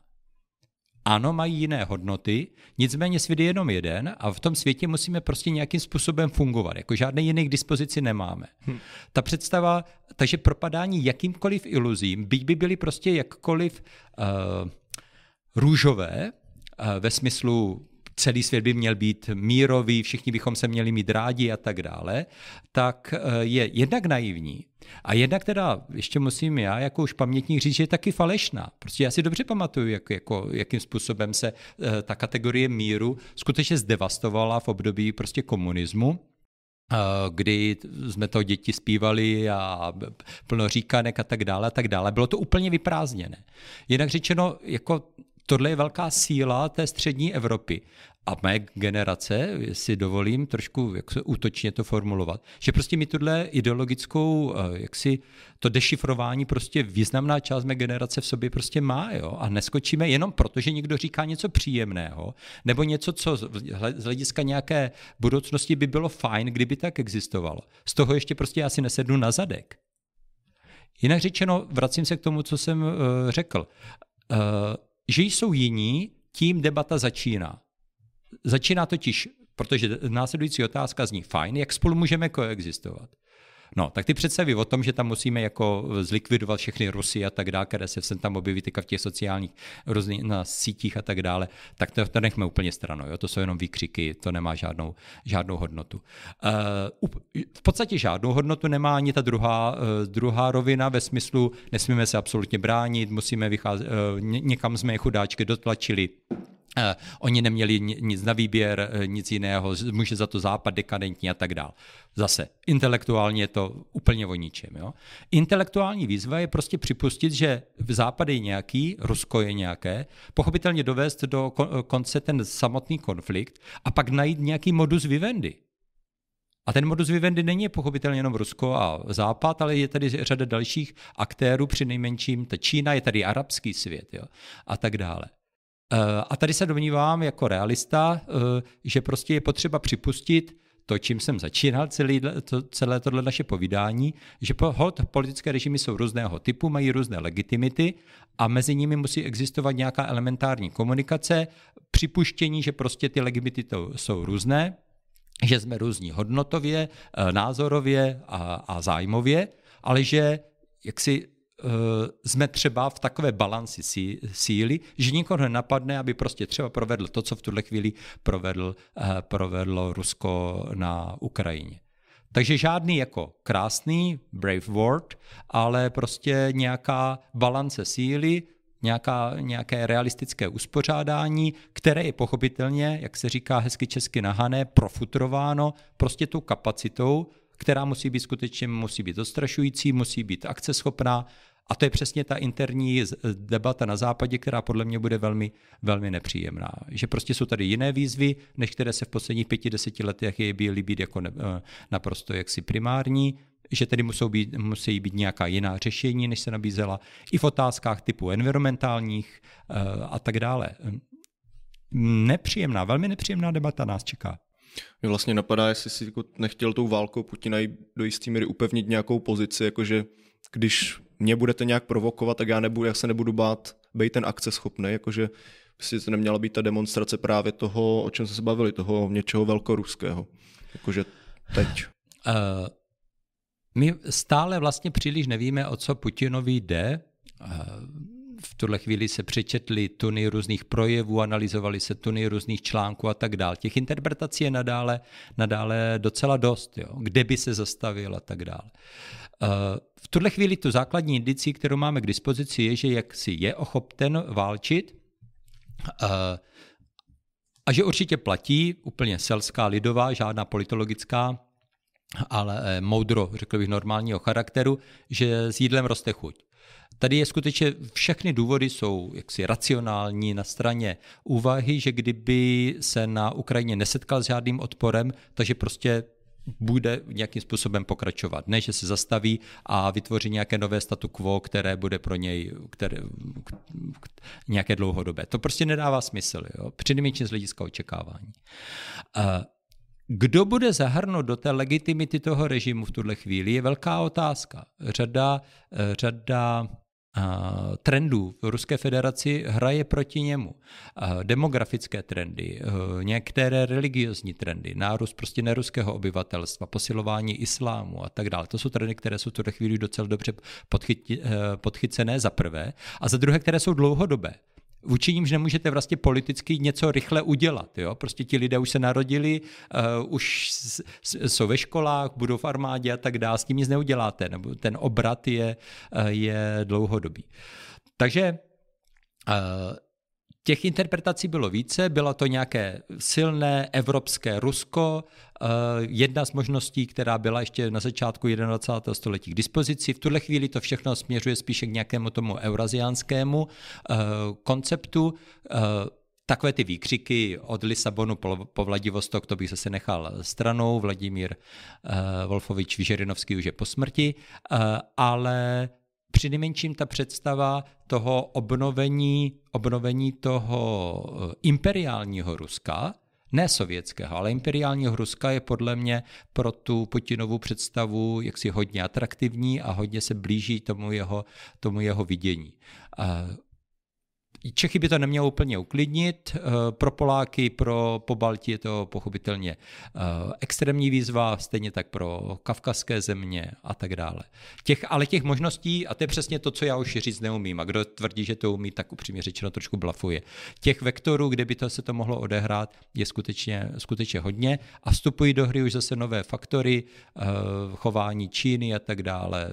Ano, mají jiné hodnoty, nicméně svět je jenom jeden a v tom světě musíme prostě nějakým způsobem fungovat. Jako žádné jiné k dispozici nemáme. Hm. Ta představa, takže propadání jakýmkoliv iluzím, byť by byly prostě jakkoliv uh, růžové, uh, ve smyslu celý svět by měl být mírový, všichni bychom se měli mít rádi a tak dále, tak eh, je jednak naivní a jednak teda ještě musím já jako už pamětník říct, že je taky falešná. Prostě já si dobře pamatuju, jak, jako, jakým způsobem se eh, ta kategorie míru skutečně zdevastovala v období prostě komunismu eh, kdy jsme to děti zpívali a plno říkanek a tak dále a tak dále. Bylo to úplně vyprázdněné. Jinak řečeno, jako tohle je velká síla té střední Evropy. A mé generace, si dovolím trošku jak se útočně to formulovat, že prostě mi tuhle ideologickou, eh, jak si to dešifrování prostě významná část mé generace v sobě prostě má, jo, a neskočíme jenom proto, že někdo říká něco příjemného, nebo něco, co z hlediska nějaké budoucnosti by bylo fajn, kdyby tak existovalo. Z toho ještě prostě já si nesednu na zadek. Jinak řečeno, vracím se k tomu, co jsem uh, řekl. Uh, že jsou jiní, tím debata začíná. Začíná totiž, protože následující otázka zní, fajn, jak spolu můžeme koexistovat. No, tak ty představy o tom, že tam musíme jako zlikvidovat všechny Rusy a tak dále, které se sem tam objeví v těch sociálních různých na sítích a tak dále, tak to, to nechme úplně stranou. Jo? To jsou jenom výkřiky, to nemá žádnou, žádnou hodnotu. Uh, v podstatě žádnou hodnotu nemá ani ta druhá, uh, druhá rovina ve smyslu, nesmíme se absolutně bránit, musíme vycházet, uh, někam jsme chudáčky dotlačili, oni neměli nic na výběr, uh, nic jiného, může za to západ dekadentní a tak dál. Zase, intelektuálně je to úplně o ničem. Jo? Intelektuální výzva je prostě připustit, že v západ je nějaký, Rusko je nějaké, pochopitelně dovést do konce ten samotný konflikt a pak najít nějaký modus vivendi. A ten modus vivendi není pochopitelně jenom Rusko a Západ, ale je tady řada dalších aktérů, při nejmenším ta Čína, je tady arabský svět jo, a tak dále. Eh, a tady se domnívám jako realista, eh, že prostě je potřeba připustit to, čím jsem začínal celý, to, celé tohle naše povídání, že hod politické režimy jsou různého typu, mají různé legitimity a mezi nimi musí existovat nějaká elementární komunikace, připuštění, že prostě ty legitimity jsou různé, že jsme různí hodnotově, eh, názorově a, a zájmově, ale že jak si jsme třeba v takové balanci sí, síly, že nikoho nenapadne, aby prostě třeba provedl to, co v tuhle chvíli provedl, uh, provedlo Rusko na Ukrajině. Takže žádný jako krásný brave word, ale prostě nějaká balance síly, nějaká, nějaké realistické uspořádání, které je pochopitelně, jak se říká hezky česky nahané, profutrováno prostě tou kapacitou, která musí být skutečně musí být dostrašující, musí být akceschopná. A to je přesně ta interní debata na západě, která podle mě bude velmi, velmi nepříjemná. Že prostě jsou tady jiné výzvy, než které se v posledních pěti, deseti letech je byly být jako ne, eh, naprosto jaksi primární že tedy musí být, musí být nějaká jiná řešení, než se nabízela, i v otázkách typu environmentálních eh, a tak dále. Nepříjemná, velmi nepříjemná debata nás čeká. Mě vlastně napadá, jestli si jako nechtěl tou válkou Putina do jisté míry upevnit nějakou pozici, jakože když mě budete nějak provokovat, tak já, nebudu, já se nebudu bát být ten akceschopný, jakože si to neměla být ta demonstrace právě toho, o čem jsme se bavili, toho něčeho velkoruského. Jakože teď. Uh, my stále vlastně příliš nevíme, o co Putinovi jde. V tuhle chvíli se přečetly tuny různých projevů, analyzovali se tuny různých článků a tak dále. Těch interpretací je nadále, nadále docela dost, jo. kde by se zastavil a tak dále. V tuhle chvíli tu základní indicí, kterou máme k dispozici, je, že jak si je ochopten válčit, a že určitě platí úplně selská lidová, žádná politologická ale eh, moudro, řekl bych, normálního charakteru, že s jídlem roste chuť. Tady je skutečně, všechny důvody jsou jaksi racionální na straně úvahy, že kdyby se na Ukrajině nesetkal s žádným odporem, takže prostě bude nějakým způsobem pokračovat. Ne, že se zastaví a vytvoří nějaké nové statu quo, které bude pro něj které, nějaké dlouhodobé. To prostě nedává smysl, jo? přinejmenším z hlediska očekávání. Kdo bude zahrnout do té legitimity toho režimu v tuhle chvíli, je velká otázka. Řada, eh, řada eh, trendů v Ruské federaci hraje proti němu. Eh, demografické trendy, některé religiozní trendy, nárůst prostě neruského obyvatelstva, posilování islámu a tak dále. To jsou trendy, které jsou v tuhle chvíli docela dobře podchycené za prvé a za druhé, které jsou dlouhodobé vůči nímž nemůžete vlastně politicky něco rychle udělat. Jo? Prostě ti lidé už se narodili, uh, už jsou ve školách, budou v armádě a tak dále, s tím nic neuděláte, nebo ten obrat je, uh, je dlouhodobý. Takže uh, Těch interpretací bylo více, bylo to nějaké silné evropské Rusko, eh, jedna z možností, která byla ještě na začátku 21. století k dispozici. V tuhle chvíli to všechno směřuje spíše k nějakému tomu euraziánskému eh, konceptu. Eh, takové ty výkřiky od Lisabonu po Vladivostok, to bych zase nechal stranou. Vladimír Wolfovič Vyžerinovský už je po smrti, ale přinejmenším ta představa toho obnovení, obnovení toho eh, imperiálního Ruska, ne sovětského, ale imperiálního Ruska je podle mě pro tu Putinovu představu jaksi hodně atraktivní a hodně se blíží tomu jeho, tomu jeho vidění. Čechy by to nemělo úplně uklidnit, eh, pro Poláky, pro Pobaltí je to pochopitelně eh, extrémní výzva, stejně tak pro kavkazské země a tak dále. Těch, ale těch možností, a to je přesně to, co já už říct neumím, a kdo tvrdí, že to umí, tak upřímně řečeno trošku blafuje. Těch vektorů, kde by to se to mohlo odehrát, je skutečně, skutečně hodně a vstupují do hry už zase nové faktory, eh, chování Číny a tak dále,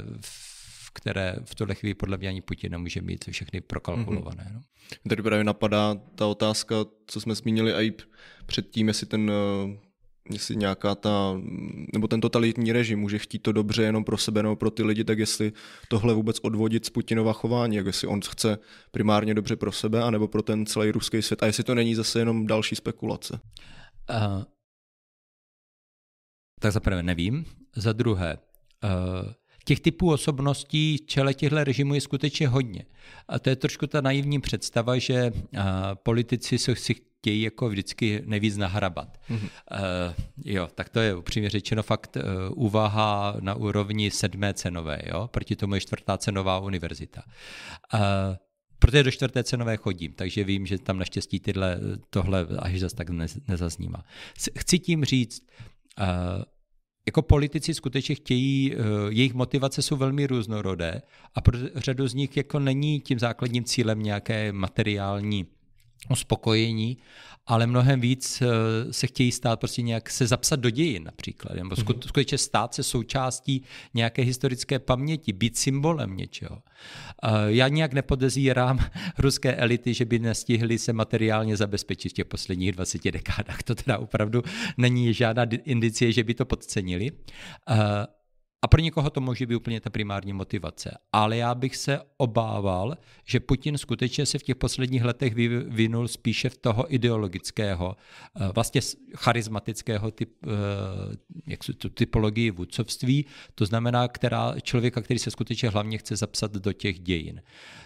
které v tuhle chvíli podle mě ani Putin nemůže mít všechny prokalkulované. Mm-hmm. No. Tady právě napadá ta otázka, co jsme zmínili i předtím, jestli ten jestli nějaká ta, nebo ten totalitní režim může chtít to dobře jenom pro sebe nebo pro ty lidi, tak jestli tohle vůbec odvodit z Putinova chování, jak jestli on chce primárně dobře pro sebe, anebo pro ten celý ruský svět a jestli to není zase jenom další spekulace. Uh, tak za prvé nevím. Za druhé, uh, těch typů osobností v čele těchto režimů je skutečně hodně. A to je trošku ta naivní představa, že uh, politici se si chtějí jako vždycky nejvíc nahrabat. Mm-hmm. Uh, jo, tak to je upřímně řečeno fakt uh, úvaha na úrovni sedmé cenové, jo, proti tomu je čtvrtá cenová univerzita. Uh, protože do čtvrté cenové chodím, takže vím, že tam naštěstí tyhle, tohle až zase tak ne, nezaznímá. Chci tím říct, uh, jako politici skutečně chtějí, jejich motivace jsou velmi různorodé a pro řadu z nich jako není tím základním cílem nějaké materiální uspokojení, ale mnohem víc eh, se chtějí stát prostě nějak se zapsat do dějin například, nebo mhm. skutečně stát se součástí nějaké historické paměti, být symbolem něčeho. Eh, já nějak nepodezírám ruské elity, že by nestihli se materiálně zabezpečit v těch posledních 20 dekádách. To teda opravdu není žádná indicie, že by to podcenili. A pro někoho to může být úplně ta primární motivace. Ale já bych se obával, že Putin skutečně se v těch posledních letech vyvinul spíše v toho ideologického, eh, vlastně charismatického typ, eh, jak tu typologii vůdcovství, to znamená která, člověka, který se skutečně hlavně chce zapsat do těch dějin.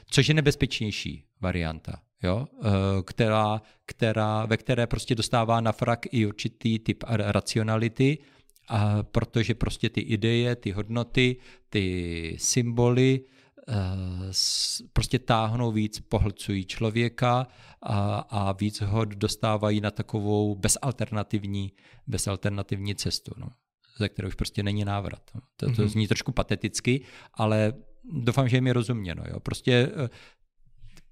Což je nebezpečnější varianta. Jo, eh, která, která, ve které prostě dostává na frak i určitý typ racionality, a protože prostě ty ideje, ty hodnoty, ty symboly eh, prostě táhnou víc, pohlcují člověka a, a víc ho dostávají na takovou bezalternativní, bezalternativní cestu, no, ze které už prostě není návrat. No. To, to mm-hmm. zní trošku pateticky, ale doufám, že je mi rozuměno. Jo. Prostě eh,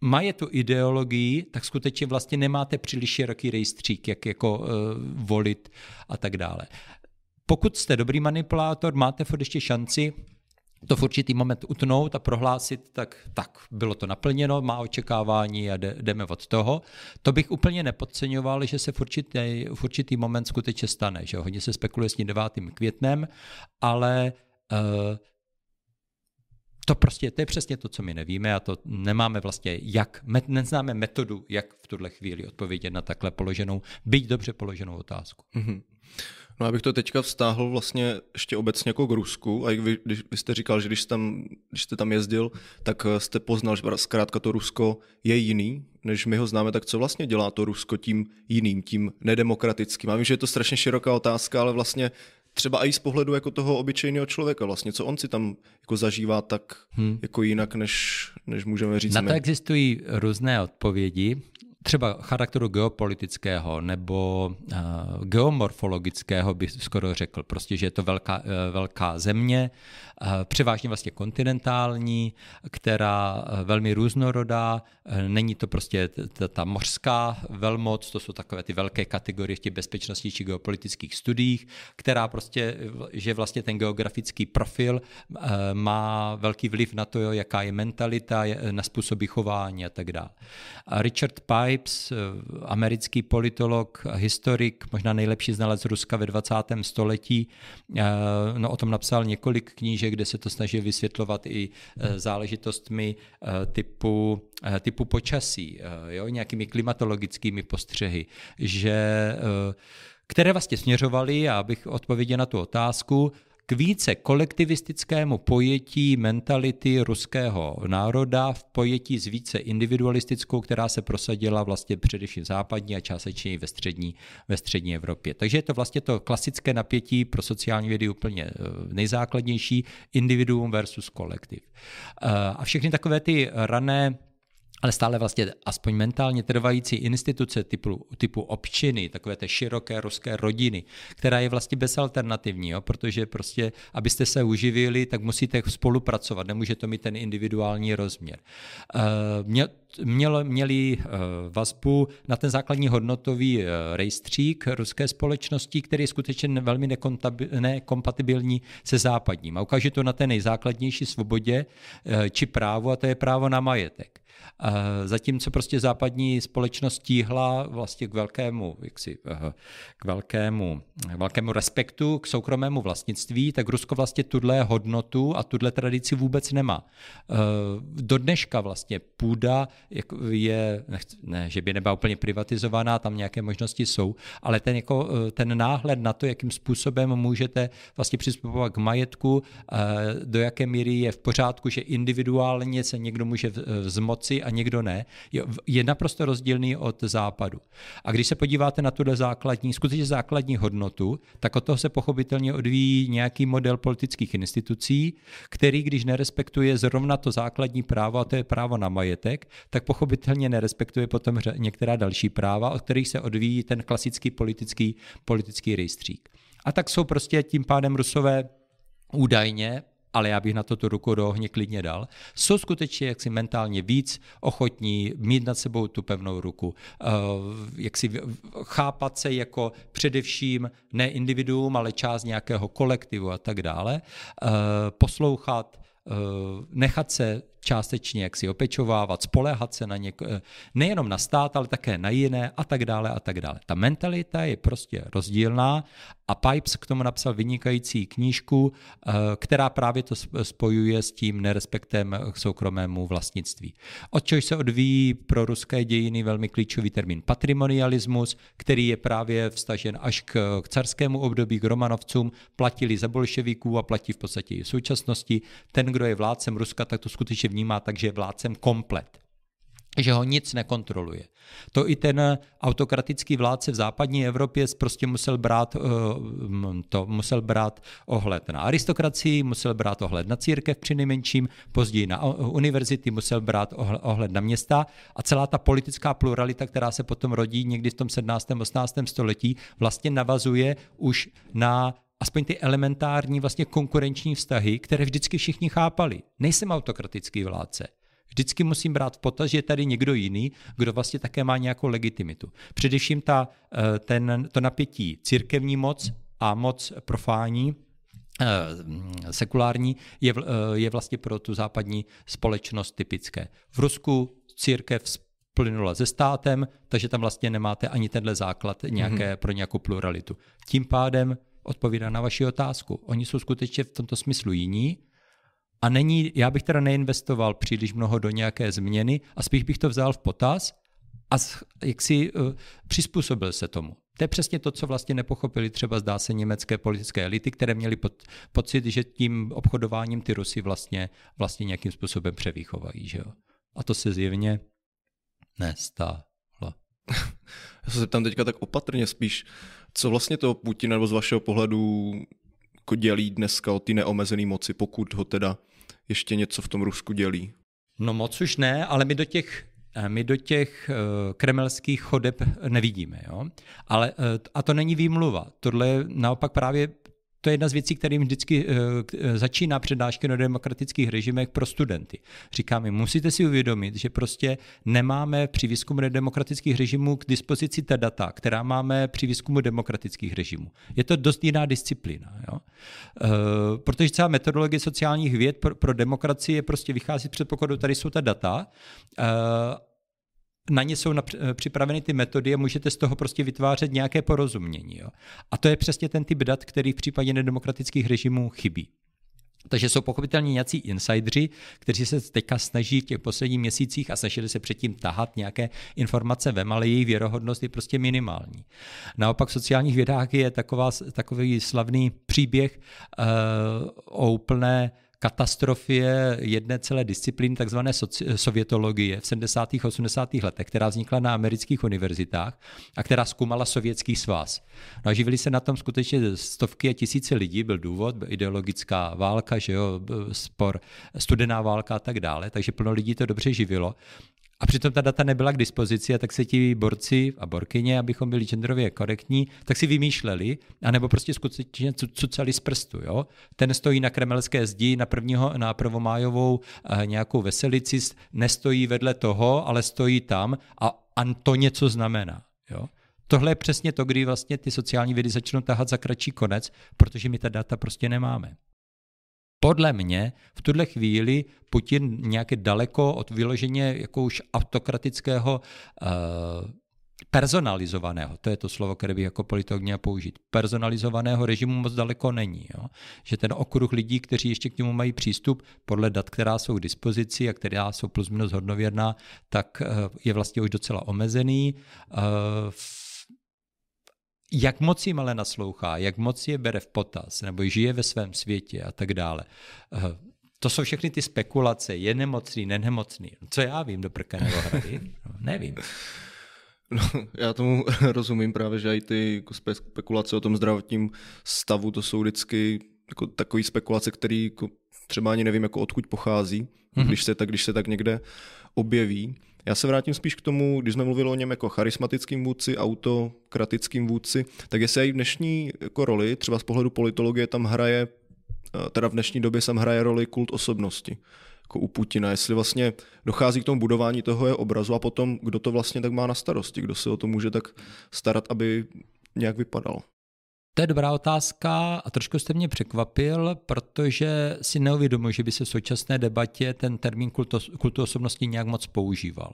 mají tu ideologii, tak skutečně vlastně nemáte příliš široký rejstřík, jak jako uh, volit a tak dále pokud jste dobrý manipulátor, máte furt ještě šanci to v určitý moment utnout a prohlásit, tak, tak bylo to naplněno, má očekávání a jdeme od toho. To bych úplně nepodceňoval, že se v určitý, v určitý moment skutečně stane. Že hodně se spekuluje s tím 9. květnem, ale uh, to prostě, to je přesně to, co my nevíme a to nemáme vlastně jak, neznáme metodu, jak v tuhle chvíli odpovědět na takhle položenou, byť dobře položenou otázku. Mm-hmm. No abych to teďka vztáhl vlastně ještě obecně jako k Rusku, a vy, když, vy jste říkal, že když jste, tam, když jste tam jezdil, tak eh, jste poznal, že zkrátka to Rusko je jiný, než my ho známe, tak co vlastně dělá to Rusko tím jiným, tím nedemokratickým? Já vím, že je to strašně široká otázka, ale vlastně třeba i z pohledu jako toho obyčejného člověka vlastně, co on si tam jako zažívá tak hmm. jako jinak, než, než můžeme říct Na to my. existují různé odpovědi třeba charakteru geopolitického nebo uh, geomorfologického bych skoro řekl, prostě, že je to velká, uh, velká země, uh, převážně vlastně kontinentální, která uh, velmi různorodá, uh, není to prostě ta, mořská velmoc, to jsou takové ty velké kategorie v těch bezpečnostních či geopolitických studiích, která prostě, že vlastně ten geografický profil uh, má velký vliv na to, jaká je mentalita, na způsoby chování a tak dále. Richard Pye Pipes, eh, americký politolog, historik, možná nejlepší znalec Ruska ve 20. století, eh, no, o tom napsal několik knížek, kde se to snažil vysvětlovat i eh, záležitostmi typu, typu počasí, jo, nějakými klimatologickými postřehy, že které vlastně směřovaly, abych odpověděl na tu otázku, k více kolektivistickému pojetí mentality ruského národa v pojetí s více individualistickou, která se prosadila vlastně především v západní a částečně i ve střední, ve střední Evropě. Takže je to vlastně to klasické napětí pro sociální vědy úplně eh, nejzákladnější individuum versus kolektiv. Eh, a všechny takové ty rané ale stále vlastně aspoň mentálně trvající instituce typu, typu občiny, takové té široké ruské rodiny, která je vlastně bezalternativní, jo? protože prostě, abyste se uživili, tak musíte spolupracovat, nemůže to mít ten individuální rozměr. Uh, mělo, měli uh, vazbu na ten základní hodnotový uh, rejstřík ruské společnosti, který je skutečně velmi nekompatibilní se západním. A ukáže to na té nejzákladnější svobodě či právu, a to je právo na majetek. Zatímco prostě západní společnost tíhla vlastně k velkému, jaksi, eh, k velkému, k velkému respektu k soukromému vlastnictví, tak Rusko vlastně tuhle hodnotu a tuhle tradici vůbec nemá. Eh, do dneška vlastně půda je, ne, že by nebyla úplně privatizovaná, tam nějaké možnosti jsou, ale ten, jako, eh, ten náhled na to, jakým způsobem můžete vlastně přistupovat k majetku, do jaké míry je v pořádku, že individuálně se někdo může vzmoci a někdo ne, je, je naprosto rozdílný od západu. A když se podíváte na tuhle základní, skutečně základní hodnotu, tak od toho se pochopitelně odvíjí nějaký model politických institucí, který, když nerespektuje zrovna to základní právo, a to je právo na majetek, tak pochopitelně nerespektuje potom některá další práva, od kterých se odvíjí ten klasický politický, politický rejstřík. A tak jsou prostě tím pádem Rusové údajně ale já bych na to tu ruku do ohně klidně dal, jsou skutečně jaksi mentálně víc ochotní mít nad sebou tu pevnou ruku, eh, jak si chápat se jako především ne individuum, ale část nějakého kolektivu a tak dále, eh, poslouchat, eh, nechat se částečně jak si opečovávat, spoléhat se na něk, nejenom na stát, ale také na jiné a tak dále a tak dále. Ta mentalita je prostě rozdílná a Pipes k tomu napsal vynikající knížku, eh, která právě to spojuje s tím nerespektem k soukromému vlastnictví. Od čehož se odvíjí pro ruské dějiny velmi klíčový termín patrimonialismus, který je právě vstažen až k, k carskému období, k Romanovcům, platili za bolševiků a platí v podstatě i v současnosti. Ten, kdo je vládcem Ruska, tak to skutečně vnímá tak, že je vládcem komplet že ho nic nekontroluje. To i ten autokratický vládce v západní Evropě prostě musel brát, eh, to musel brát ohled na aristokracii, musel brát ohled na církev při nejmenším, později na univerzity musel brát ohled na města a celá ta politická pluralita, která se potom rodí někdy v tom 17. 18. století, vlastně navazuje už na aspoň ty elementární vlastně konkurenční vztahy, které vždycky všichni chápali. Nejsem autokratický vládce. Vždycky musím brát v potaz, že je tady někdo jiný, kdo vlastně také má nějakou legitimitu. Především ta, eh, ten, to napětí církevní moc a moc profání, eh, sekulární, je, eh, je vlastně pro tu západní společnost typické. V Rusku církev plynula se státem, takže tam vlastně nemáte ani tenhle základ nějaké, mm-hmm. pro nějakou pluralitu. Tím pádem odpovídá na vaši otázku. Oni jsou skutečně v tomto smyslu jiní, a není, já bych teda neinvestoval příliš mnoho do nějaké změny a spíš bych to vzal v potaz a jak si uh, přizpůsobil se tomu. To je přesně to, co vlastně nepochopili třeba zdá se německé politické elity, které měly pod, pocit, že tím obchodováním ty Rusy vlastně, vlastně nějakým způsobem převýchovají. Že jo? A to se zjevně nestalo. Já se zeptám teďka tak opatrně spíš, co vlastně to Putin nebo z vašeho pohledu jako dělí dneska o ty neomezené moci, pokud ho teda ještě něco v tom Rusku dělí? No moc už ne, ale my do těch eh, my do těch uh, kremelských chodeb nevidíme. Jo? Ale, uh, a to není výmluva. Tohle je naopak právě to je jedna z věcí, kterým vždycky uh, začíná přednášky na demokratických režimech pro studenty. Říkáme, musíte si uvědomit, že prostě nemáme při výzkumu demokratických režimů k dispozici ta data, která máme při výzkumu demokratických režimů. Je to dost jiná disciplína. Jo? Uh, protože celá metodologie sociálních věd pro, demokracii je prostě vychází z předpokladu, tady jsou ta data, na ně jsou eh, připraveny ty metody a můžete z toho prostě vytvářet nějaké porozumění. Jo? A to je přesně ten typ dat, který v případě nedemokratických režimů chybí. Takže jsou pochopitelně nějací insidři, kteří se teďka snaží v těch posledních měsících a snažili se předtím tahat nějaké informace vem, ale jejich věrohodnost je prostě minimální. Naopak v sociálních vědách je taková, takový slavný příběh uh, o úplné katastrofě jedné celé disciplíny, takzvané sovětologie v 70. a 80. letech, která vznikla na amerických univerzitách a která zkoumala sovětský svaz. No a živili se na tom skutečně stovky a tisíce lidí, byl důvod, ideologická válka, že jo, spor, studená válka a tak dále, takže plno lidí to dobře živilo. A přitom ta data nebyla k dispozici a tak se ti borci a borkyně, abychom byli genderově korektní, tak si vymýšleli, anebo prostě skutečně cucali z prstu. Jo? Ten stojí na kremelské zdi na, prvního, na prvomájovou eh, nějakou veselici, nestojí vedle toho, ale stojí tam a, a to něco znamená. Jo? Tohle je přesně to, kdy vlastně ty sociální vědy začnou tahat za kratší konec, protože my ta data prostě nemáme. Podle mě v tuhle chvíli Putin nějaké daleko od vyloženě jako už autokratického uh, personalizovaného, to je to slovo, které bych jako politolog měl použít, personalizovaného režimu moc daleko není. Jo? Že ten okruh lidí, kteří ještě k němu mají přístup podle dat, která jsou k dispozici a která jsou plus minus hodnověrná, tak eh, je vlastně už docela omezený. Uh, jak moc jim ale naslouchá, jak moc je bere v potaz, nebo žije ve svém světě a tak dále. Eh, to jsou všechny ty spekulace, je nemocný, nenemocný. Co já vím do prkaného hrady? No, nevím. No, já tomu rozumím právě, že i ty jako spekulace o tom zdravotním stavu, to jsou vždycky jako takové spekulace, které jako třeba ani nevím, jako odkud pochází, mm-hmm. když, se tak, když se tak někde objeví. Já se vrátím spíš k tomu, když jsme mluvili o něm jako charismatickým vůdci, autokratickým vůdci, tak jestli i v dnešní jako roli, třeba z pohledu politologie, tam hraje, eh, teda v dnešní době sem hraje roli kult osobnosti jako u Putina, jestli vlastně dochází k tomu budování toho je obrazu a potom, kdo to vlastně tak má na starosti, kdo se o to může tak starat, aby nějak vypadal. To je dobrá otázka a trošku jste mě překvapil, protože si neuvědomuji, že by se v současné debatě ten termín kultu, osobnosti nějak moc používal.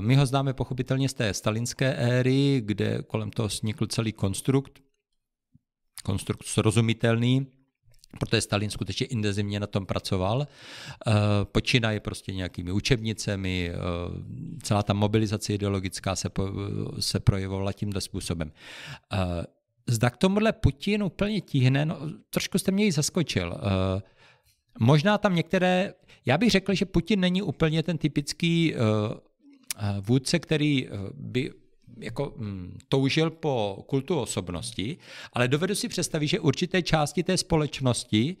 My ho známe pochopitelně z té stalinské éry, kde kolem toho snikl celý konstrukt, konstrukt srozumitelný, protože Stalin skutečně intenzivně na tom pracoval. Počínaje prostě nějakými učebnicemi, celá ta mobilizace ideologická se, se projevovala tímto způsobem. Zda k tomuhle Putin úplně tíhne, no, trošku jste mě ji zaskočil. Uh, možná tam některé, já bych řekl, že Putin není úplně ten typický uh, vůdce, který by jako mm, toužil po kultu osobnosti, ale dovedu si představit, že určité části té společnosti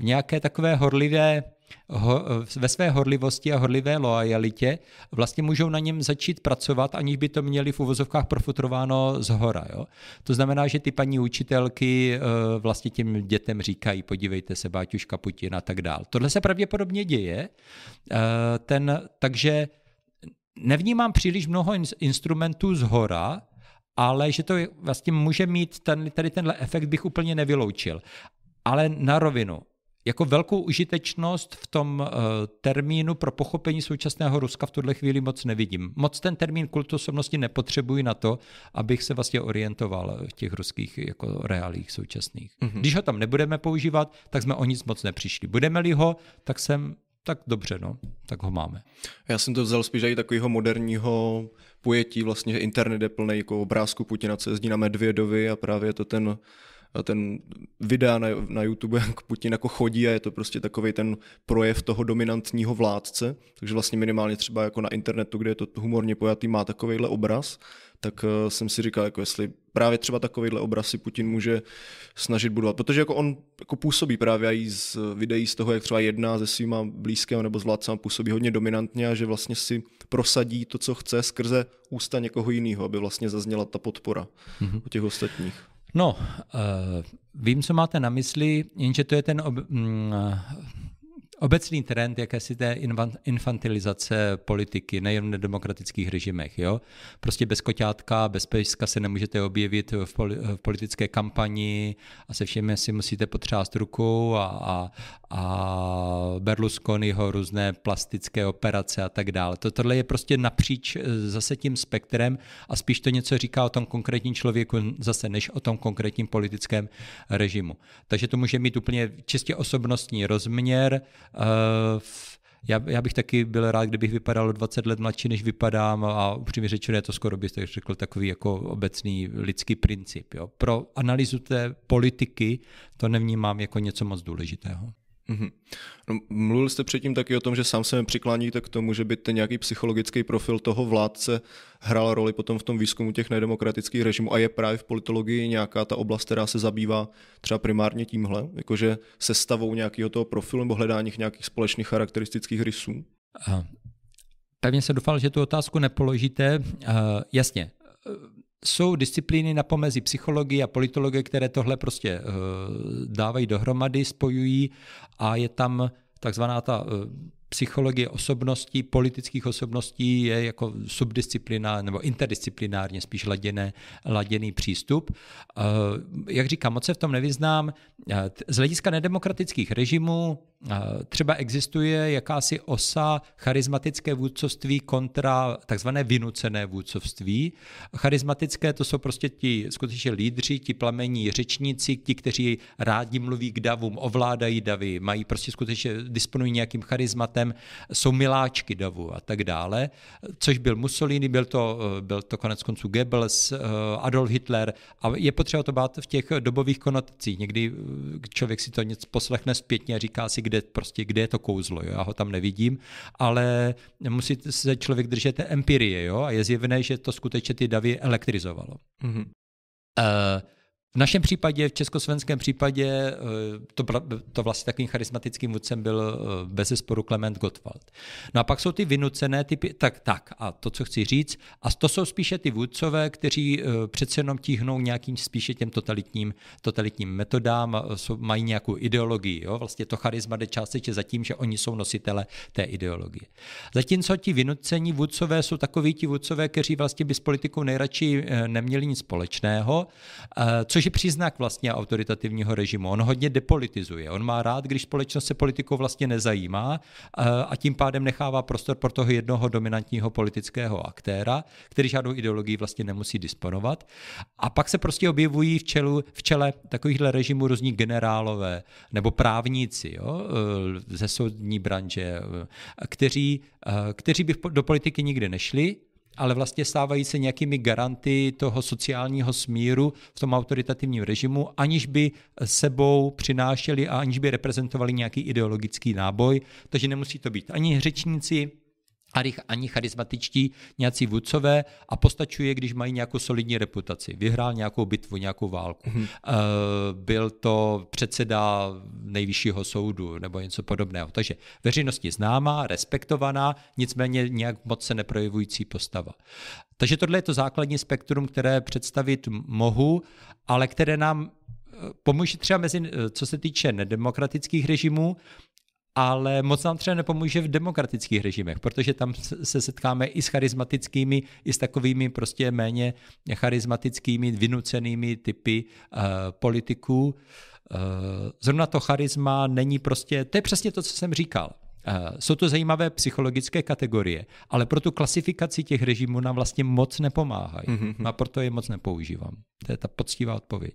nějaké takové horlivé ho, ve své horlivosti a horlivé loajalitě vlastně můžou na něm začít pracovat, aniž by to měli v uvozovkách profutrováno z hora. Jo? To znamená, že ty paní učitelky eh, vlastně těm dětem říkají, podívejte se, Báťuška Putin a tak dál. Tohle se pravděpodobně děje, eh, ten, takže nevnímám příliš mnoho instrumentů z hora, ale že to vlastně může mít ten, tady tenhle efekt bych úplně nevyloučil. Ale na rovinu, jako velkou užitečnost v tom uh, termínu pro pochopení současného Ruska v tuhle chvíli moc nevidím. Moc ten termín kultu osobnosti nepotřebuji na to, abych se vlastně orientoval v těch ruských jako reálích současných. Mm-hmm. Když ho tam nebudeme používat, tak jsme o nic moc nepřišli. Budeme-li ho, tak jsem tak dobře, no, tak ho máme. Já jsem to vzal spíš i takového moderního pojetí, vlastně, že internet je plný jako obrázku Putina, co jezdí na Medvědovi a právě to ten ten videa na, na YouTube, jak Putin jako chodí a je to prostě takový ten projev toho dominantního vládce, takže vlastně minimálně třeba jako na internetu, kde je to humorně pojatý, má takovýhle obraz, tak uh, jsem si říkal, jako jestli právě třeba takovýhle obraz si Putin může snažit budovat, protože jako on jako působí právě i z videí z toho, jak třeba jedná se svýma blízkými nebo s vládcem působí hodně dominantně a že vlastně si prosadí to, co chce skrze ústa někoho jiného, aby vlastně zazněla ta podpora mm-hmm. u těch ostatních. No, uh, vím, co máte na mysli, jenže to je ten ob, mm, obecný trend jakési té infantilizace politiky, nejen v nedemokratických režimech. Jo? Prostě bez koťátka, bez pejska se nemůžete objevit v, v politické kampani a se všemi si musíte potřást rukou a, a, a Berlusconiho různé plastické operace a tak dále. To, tohle je prostě napříč eh, zase tím spektrem a spíš to něco říká o tom konkrétním člověku zase, než o tom konkrétním politickém režimu. Takže to může mít úplně čistě osobnostní rozměr, já, já bych taky byl rád, kdybych vypadal 20 let mladší, než vypadám a upřímně řečeno je to skoro bych řekl takový jako obecný lidský princip. Jo. Pro analýzu té politiky to nevnímám jako něco moc důležitého. Mm-hmm. No, mluvil jste předtím taky o tom, že sám se přikláníte k tomu, že by ten nějaký psychologický profil toho vládce hrál roli potom v tom výzkumu těch nedemokratických režimů a je právě v politologii nějaká ta oblast, která se zabývá třeba primárně tímhle, jakože sestavou nějakého toho profilu nebo hledáních nějakých společných charakteristických rysů? pevně se doufal, že tu otázku nepoložíte. Jasně, jsou disciplíny na pomezi psychologie a politologie, které tohle prostě dávají dohromady, spojují a je tam takzvaná ta psychologie osobností, politických osobností je jako subdisciplina nebo interdisciplinárně spíš laděné, laděný přístup. Eh, jak říkám, moc se v tom nevyznám. Z hlediska nedemokratických režimů třeba existuje jakási osa charismatické vůdcovství kontra takzvané vynucené vůdcovství. Charismatické to jsou prostě ti skutečně lídři, ti plamení řečníci, ti, kteří rádi mluví k davům, ovládají davy, mají prostě skutečně, disponují nějakým charismatem, jsou miláčky davu a tak dále, což byl Mussolini, byl to, byl to konec konců Goebbels, eh, Adolf Hitler a je potřeba to bát v těch dobových konotacích. Někdy eh, člověk si to něco poslechne zpětně a říká si, kde, prostě, kde je to kouzlo, jo? já ho tam nevidím, ale musí se člověk držet té empirie jo? a je zjevné, že to skutečně ty davy elektrizovalo. Mm-hmm. Uh, v našem případě, v československém případě, eh, to, to vlastně takovým charismatickým vůdcem byl eh, bez zesporu Klement Gottwald. No a pak jsou ty vynucené typy, tak, tak, a to, co chci říct, a to jsou spíše ty vůdcové, kteří eh, přece jenom tíhnou nějakým spíše těm totalitním, totalitním metodám, mají nějakou ideologii. Jo? Vlastně to charisma jde částečně za tím, že oni jsou nositele té ideologie. Zatímco ti vynucení vůdcové jsou takoví ti vůdcové, kteří vlastně by s politikou nejradši neměli nic společného, což je příznak vlastně autoritativního režimu. On hodně depolitizuje. On má rád, když společnost se politikou vlastně nezajímá a tím pádem nechává prostor pro toho jednoho dominantního politického aktéra, který žádnou ideologii vlastně nemusí disponovat. A pak se prostě objevují v, čelu, v čele takovýchhle režimů různí generálové nebo právníci jo, ze soudní branže, kteří, kteří by do politiky nikdy nešli, ale vlastně stávají se nějakými garanty toho sociálního smíru v tom autoritativním režimu, aniž by sebou přinášeli a aniž by reprezentovali nějaký ideologický náboj. Takže nemusí to být ani řečníci, ani charismatičtí nějací vůdcové a postačuje, když mají nějakou solidní reputaci. Vyhrál nějakou bitvu, nějakou válku. Mm-hmm. Byl to předseda nejvyššího soudu nebo něco podobného. Takže veřejnosti známá, respektovaná, nicméně nějak moc se neprojevující postava. Takže tohle je to základní spektrum, které představit mohu, ale které nám eh, pomůže třeba mezi, eh, co se týče nedemokratických režimů, ale moc nám třeba nepomůže v demokratických režimech, protože tam se setkáme i s charismatickými, i s takovými prostě méně charismatickými, vynucenými typy uh, politiků. Uh, zrovna to charisma není prostě, to je přesně to, co jsem říkal. Uh, jsou to zajímavé psychologické kategorie, ale pro tu klasifikaci těch režimů nám vlastně moc nepomáhají. Mm-hmm. A proto je moc nepoužívám. To je ta poctivá odpověď.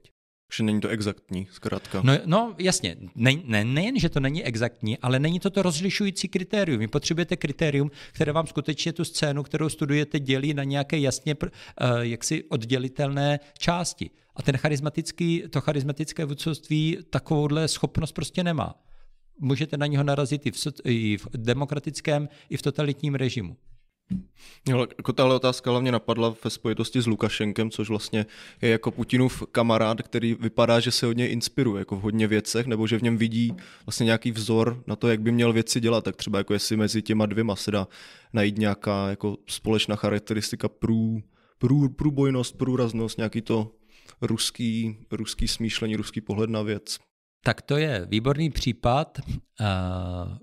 Že není to exaktní, zkrátka. No, no jasně, ne, ne, nejen, že to není exaktní, ale není to to rozlišující kritérium. Vy potřebujete kritérium, které vám skutečně tu scénu, kterou studujete, dělí na nějaké jasně uh, jaksi oddělitelné části. A ten charismatický, to charismatické vůdcovství takovouhle schopnost prostě nemá. Můžete na něho narazit i v, i v demokratickém, i v totalitním režimu. Jako tahle otázka hlavně napadla ve spojitosti s Lukašenkem, což vlastně je jako Putinův kamarád, který vypadá, že se hodně inspiruje jako v hodně věcech, nebo že v něm vidí vlastně nějaký vzor na to, jak by měl věci dělat, tak třeba jako jestli mezi těma dvěma se dá najít nějaká jako společná charakteristika prů, prů, průbojnost, průraznost, nějaký to ruský, ruský smýšlení, ruský pohled na věc. Tak to je výborný případ. Uh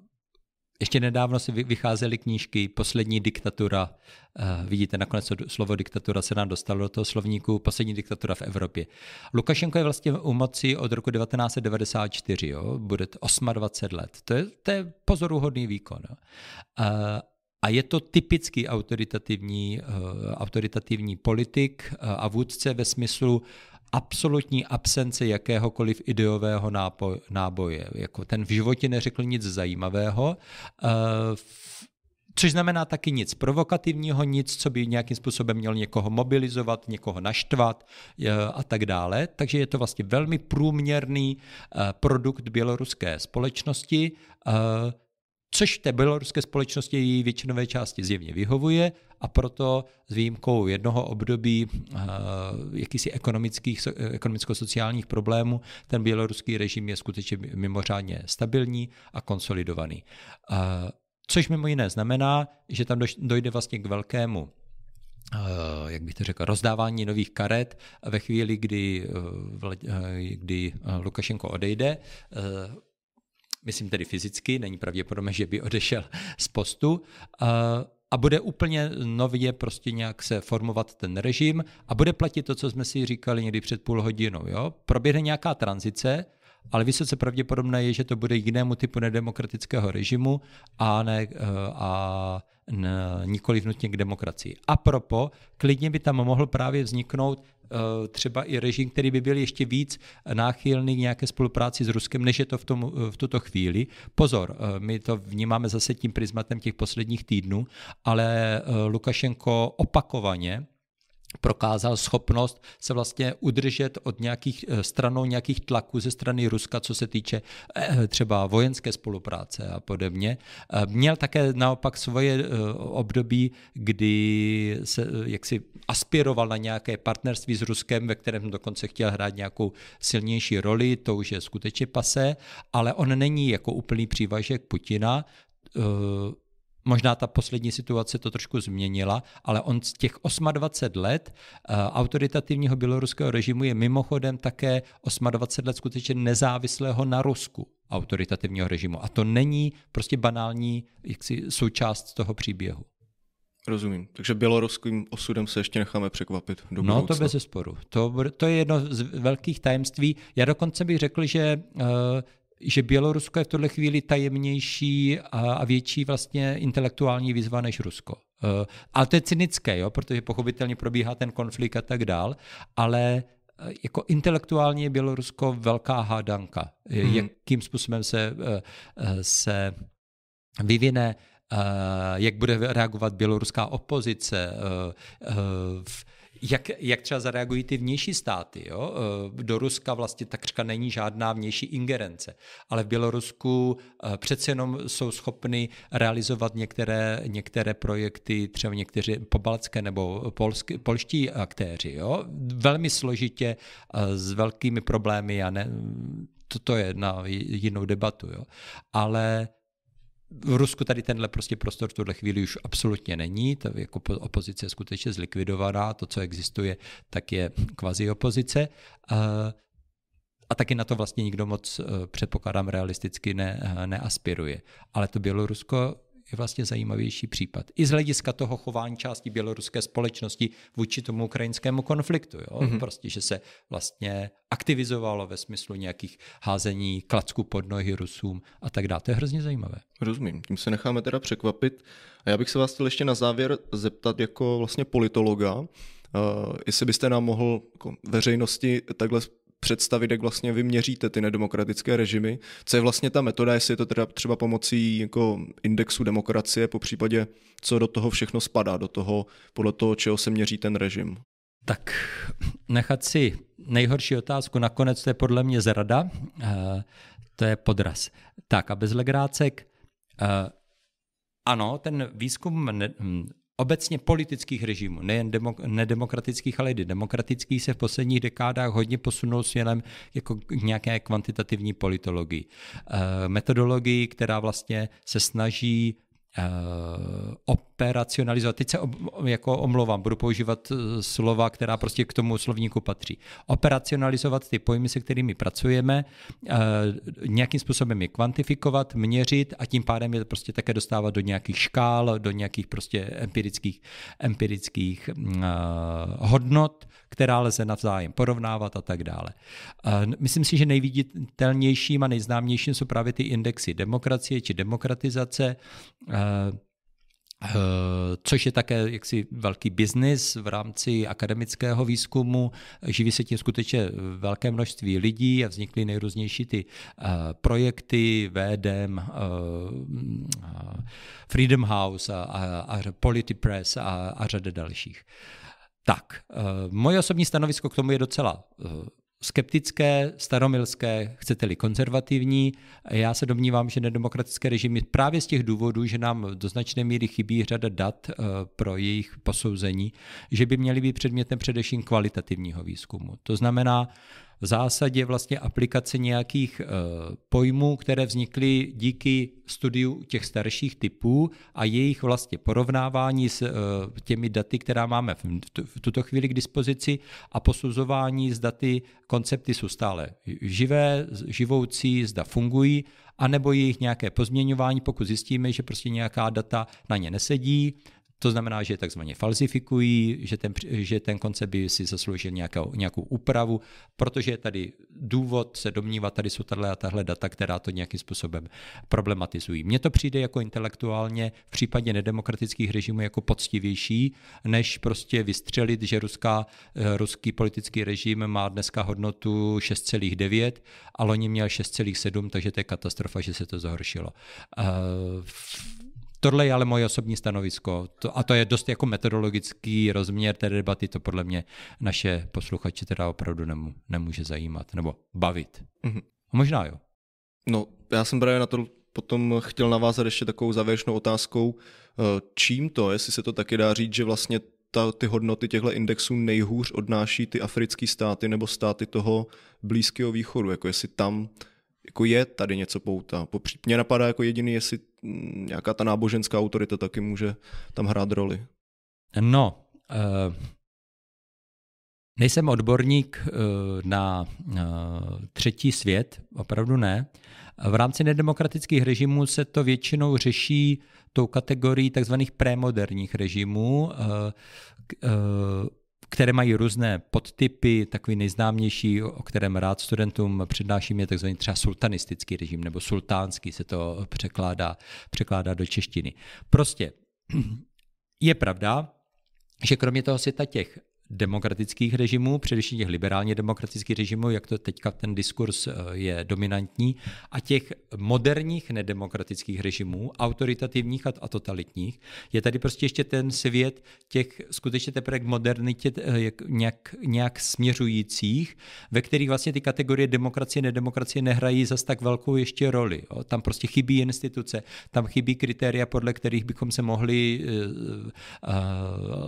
ještě nedávno si vycházely knížky Poslední diktatura. Uh, vidíte, nakonec slovo diktatura se nám dostalo do toho slovníku Poslední diktatura v Evropě. Lukašenko je vlastně u moci od roku 1994, jo? bude to 28 let. To je, to je pozoruhodný výkon. Jo? Uh, a je to typický autoritativní, uh, autoritativní politik a vůdce ve smyslu absolutní absence jakéhokoliv ideového náboje. Jako ten v životě neřekl nic zajímavého, eh, což znamená taky nic provokativního, nic, co by nějakým způsobem měl někoho mobilizovat, někoho naštvat eh, a tak dále. Takže je to vlastně velmi průměrný eh, produkt běloruské společnosti, což té běloruské společnosti její většinové části zjevně vyhovuje a proto s výjimkou jednoho období uh, jakýsi ekonomických, ekonomicko-sociálních problémů ten běloruský režim je skutečně mimořádně stabilní a konsolidovaný. Uh, Což mimo jiné znamená, že tam dojde vlastně k velkému jak bych to řekl, rozdávání nových karet ve chvíli, kdy, kdy Lukašenko odejde, myslím tedy fyzicky, není pravděpodobné, že by odešel z postu, a bude úplně nově prostě nějak se formovat ten režim a bude platit to, co jsme si říkali někdy před půl hodinou. Jo? Proběhne nějaká tranzice, ale vysoce pravděpodobné je, že to bude jinému typu nedemokratického režimu a, ne, eh, a nikoli nutně k demokracii. A propo, klidně by tam mohl právě vzniknout třeba i režim, který by byl ještě víc náchylný k nějaké spolupráci s Ruskem, než je to v, tom, v tuto chvíli. Pozor, eh, my to vnímáme zase tím prismatem těch posledních týdnů, ale Lukašenko opakovaně prokázal schopnost se vlastně udržet od nějakých eh, stranou nějakých tlaků ze strany Ruska, co se týče eh, třeba vojenské spolupráce a podobně. Eh, měl také naopak svoje období, kdy se jaksi aspiroval na nějaké partnerství s Ruskem, ve kterém dokonce chtěl hrát nějakou silnější roli, to už je skutečně pase, ale on není jako úplný přívažek Putina, Možná ta poslední situace to trošku změnila, ale on z těch 28 let uh, autoritativního běloruského režimu je mimochodem také 28 let skutečně nezávislého na Rusku autoritativního režimu. A to není prostě banální jaksi, součást toho příběhu. Rozumím. Takže běloruským osudem se ještě necháme překvapit do No to bez sporu. To, to je jedno z velkých tajemství. Já dokonce bych řekl, že uh, že Bělorusko je v tuhle chvíli tajemnější a, větší vlastně intelektuální výzva než Rusko. Uh, ale to je cynické, jo, protože pochopitelně probíhá ten konflikt a tak dál, ale uh, jako intelektuálně je Bělorusko velká hádanka. Hmm. Jakým způsobem se, se vyvine, jak bude reagovat běloruská opozice, v jak, jak třeba zareagují ty vnější státy. Jo? Eh, do Ruska vlastně takřka není žádná vnější ingerence, ale v Bělorusku eh, přece jenom jsou schopny realizovat některé, některé projekty, třeba někteří pobaltské nebo polské, polští aktéři. Jo? Velmi složitě, eh, s velkými problémy a ne, to, to je na jinou debatu. Jo? Ale v Rusku tady tenhle prostě prostor v tuhle chvíli už absolutně není, to jako opozice je skutečně zlikvidovaná, to, co existuje, tak je kvazi opozice. A taky na to vlastně nikdo moc, eh, předpokládám, realisticky ne, neaspiruje. Ale to Bělorusko je vlastně zajímavější případ. I z hlediska toho chování části běloruské společnosti vůči tomu ukrajinskému konfliktu. Jo? Mm-hmm. Prostě, že se vlastně aktivizovalo ve smyslu nějakých házení klacků pod nohy Rusům a tak dále. To je hrozně zajímavé. Rozumím, tím se necháme teda překvapit. A já bych se vás chtěl ještě na závěr zeptat jako vlastně politologa, uh, jestli byste nám mohl jako veřejnosti takhle představit, jak vlastně vy měříte ty nedemokratické režimy. Co je vlastně ta metoda, jestli je to teda třeba pomocí jako indexu demokracie, po případě, co do toho všechno spadá, do toho, podle toho, čeho se měří ten režim? Tak nechat si nejhorší otázku nakonec, to je podle mě zrada, uh, to je podraz. Tak a bez legrácek, uh, ano, ten výzkum hm, obecně politických režimů, nejen demok- nedemokratických, ale i demokratických, se v posledních dekádách hodně posunul směrem jako k nějaké kvantitativní politologii. E, metodologii, která vlastně se snaží uh, operacionalizovat. Teď se ob, jako omlouvám, budu používat eh, slova, která prostě k tomu slovníku patří. Operacionalizovat ty pojmy, se kterými pracujeme, uh, nějakým způsobem je kvantifikovat, měřit a tím pádem je prostě také dostávat do nějakých škál, do nějakých prostě empirických, empirických uh, hodnot, která lze navzájem porovnávat a tak dále. Uh, myslím si, že nejviditelnějším a nejznámějším jsou právě ty indexy demokracie či demokratizace, uh, Eh, což je také jaksi velký biznis v rámci akademického výzkumu. Živí se tím skutečně velké množství lidí a vznikly nejrůznější ty eh, projekty, VDM, eh, Freedom House a, a, a Polity Press a, a řada dalších. Tak, moje osobní stanovisko k tomu je docela skeptické, staromilské, chcete-li konzervativní. Já se domnívám, že nedemokratické režimy právě z těch důvodů, že nám do značné míry chybí řada dat eh, pro jejich posouzení, že by měly být předmětem především kvalitativního výzkumu. To znamená, v zásadě vlastně aplikace nějakých pojmů, které vznikly díky studiu těch starších typů a jejich vlastně porovnávání s těmi daty, která máme v tuto chvíli k dispozici a posuzování z daty koncepty jsou stále živé, živoucí, zda fungují, anebo jejich nějaké pozměňování, pokud zjistíme, že prostě nějaká data na ně nesedí, to znamená, že je takzvaně falzifikují, že ten, že ten koncept by si zasloužil nějakou, nějakou úpravu, protože je tady důvod se domnívat, tady jsou tahle a tahle data, která to nějakým způsobem problematizují. Mně to přijde jako intelektuálně v případě nedemokratických režimů jako poctivější, než prostě vystřelit, že ruská, eh, ruský politický režim má dneska hodnotu 6,9 a loni měl 6,7, takže to je katastrofa, že se to zhoršilo. Uh, Tohle je ale moje osobní stanovisko to, a to je dost jako metodologický rozměr té debaty, to podle mě naše posluchače teda opravdu nemů, nemůže zajímat nebo bavit. Mm-hmm. Možná jo. No, já jsem právě na to potom chtěl navázat ještě takovou závěrečnou otázkou, eh, čím to, jestli se to taky dá říct, že vlastně ta, ty hodnoty těchto indexů nejhůř odnáší ty africké státy nebo státy toho Blízkého východu, jako jestli tam jako je tady něco pouta. Mě napadá jako jediný, jestli nějaká ta náboženská autorita taky může tam hrát roli. No, uh, nejsem odborník uh, na uh, třetí svět, opravdu ne. V rámci nedemokratických režimů se to většinou řeší tou kategorií tzv. premoderních režimů, které mají různé podtypy, takový nejznámější, o kterém rád studentům přednáším, je takzvaný třeba sultanistický režim, nebo sultánský se to překládá, překládá do češtiny. Prostě je pravda, že kromě toho světa těch demokratických režimů, především těch liberálně demokratických režimů, jak to teďka ten diskurs eh, je dominantní, a těch moderních nedemokratických režimů, autoritativních a totalitních, je tady prostě ještě ten svět těch skutečně teprve k modernitě eh, nějak, nějak směřujících, ve kterých vlastně ty kategorie demokracie a nedemokracie nehrají zas tak velkou ještě roli. Tam prostě chybí instituce, tam chybí kritéria, podle kterých bychom se mohli eh,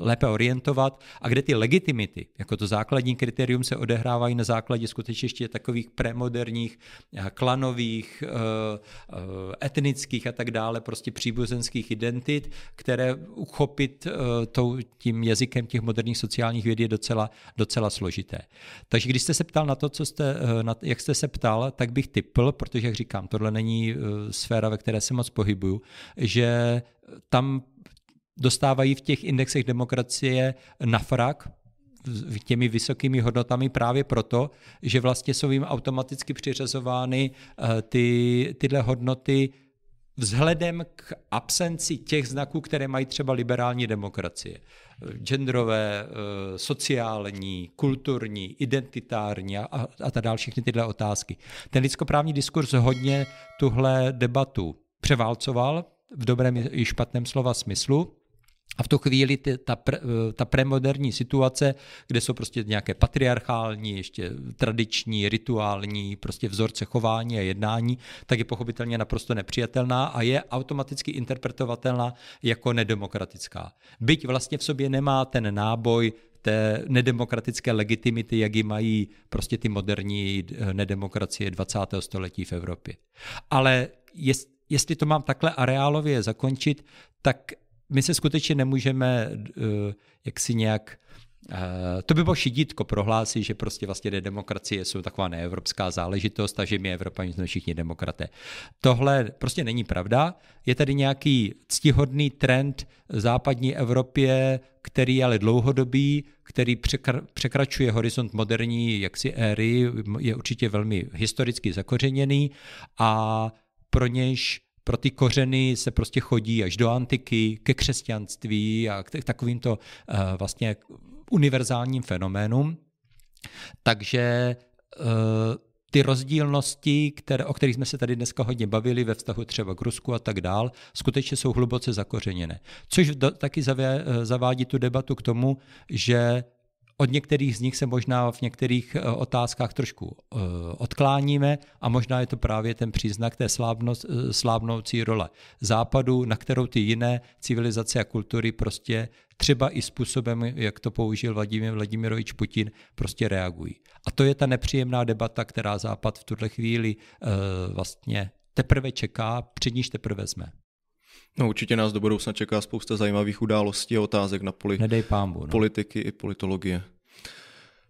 lépe orientovat a kde ty legitimity, jako to základní kritérium se odehrávají na základě skutečně ještě takových premoderních, eh, klanových, eh, eh, etnických a tak dále, prostě příbuzenských identit, které uchopit tím jazykem těch moderních sociálních věd je docela, docela složité. Takže když jste se ptal na to, co jste, na, jak jste se ptal, tak bych typl, protože, jak říkám, tohle není sféra, ve které se moc pohybuju, že tam dostávají v těch indexech demokracie na frak, těmi vysokými hodnotami právě proto, že vlastně jsou jim automaticky přiřazovány eh, ty, tyhle hodnoty vzhledem k absenci těch znaků, které mají třeba liberální demokracie. Genderové, eh, sociální, kulturní, identitární a, a tak dále, všechny tyhle otázky. Ten lidskoprávní diskurs hodně tuhle debatu převálcoval v dobrém i špatném slova smyslu a v tu chvíli ty, ta, pre, ta premoderní situace, kde jsou prostě nějaké patriarchální, ještě tradiční, rituální prostě vzorce chování a jednání, tak je pochopitelně naprosto nepřijatelná a je automaticky interpretovatelná jako nedemokratická. Byť vlastně v sobě nemá ten náboj té nedemokratické legitimity, jak ji mají prostě ty moderní eh, nedemokracie 20. století v Evropě. Ale jest, jestli to mám takhle areálově zakončit, tak my se skutečně nemůžeme uh, jaksi nějak Uh, to by bylo šidítko prohlásit, že prostě vlastně demokracie jsou taková neevropská záležitost a že my Evropani jsme všichni demokraté. Tohle prostě není pravda. Je tady nějaký ctihodný trend v západní Evropě, který je ale dlouhodobý, který překr- překračuje horizont moderní jaksi éry, je určitě velmi historicky zakořeněný a pro nějž pro ty kořeny se prostě chodí až do antiky, ke křesťanství a k takovýmto uh, vlastně univerzálním fenoménům. Takže uh, ty rozdílnosti, které, o kterých jsme se tady dneska hodně bavili ve vztahu třeba k Rusku a tak dál, skutečně jsou hluboce zakořeněné. Což do, taky zavě, eh, zavádí tu debatu k tomu, že Od některých z nich se možná v některých eh, otázkách trošku eh, odkláníme a možná je to právě ten příznak té eh, slábnoucí role západu, na kterou ty jiné civilizace a kultury prostě třeba i způsobem, jak to použil Vladimír Vladimirovič Putin, prostě reagují. A to je ta nepříjemná debata, která Západ v tuhle chvíli vlastně teprve čeká, před níž teprve jsme. No určitě nás do budoucna čeká spousta zajímavých událostí a otázek na poli- pámbu, no. politiky i politologie.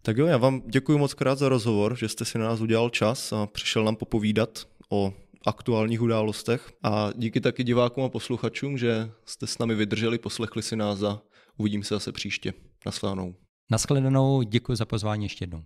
Tak jo, já vám děkuji moc krát za rozhovor, že jste si na nás udělal čas a přišel nám popovídat o aktuálních událostech. A díky taky divákům a posluchačům, že jste s námi vydrželi, poslechli si nás a uvidíme se zase příště. Naschledanou. Naschledanou, děkuji za pozvání ještě jednou.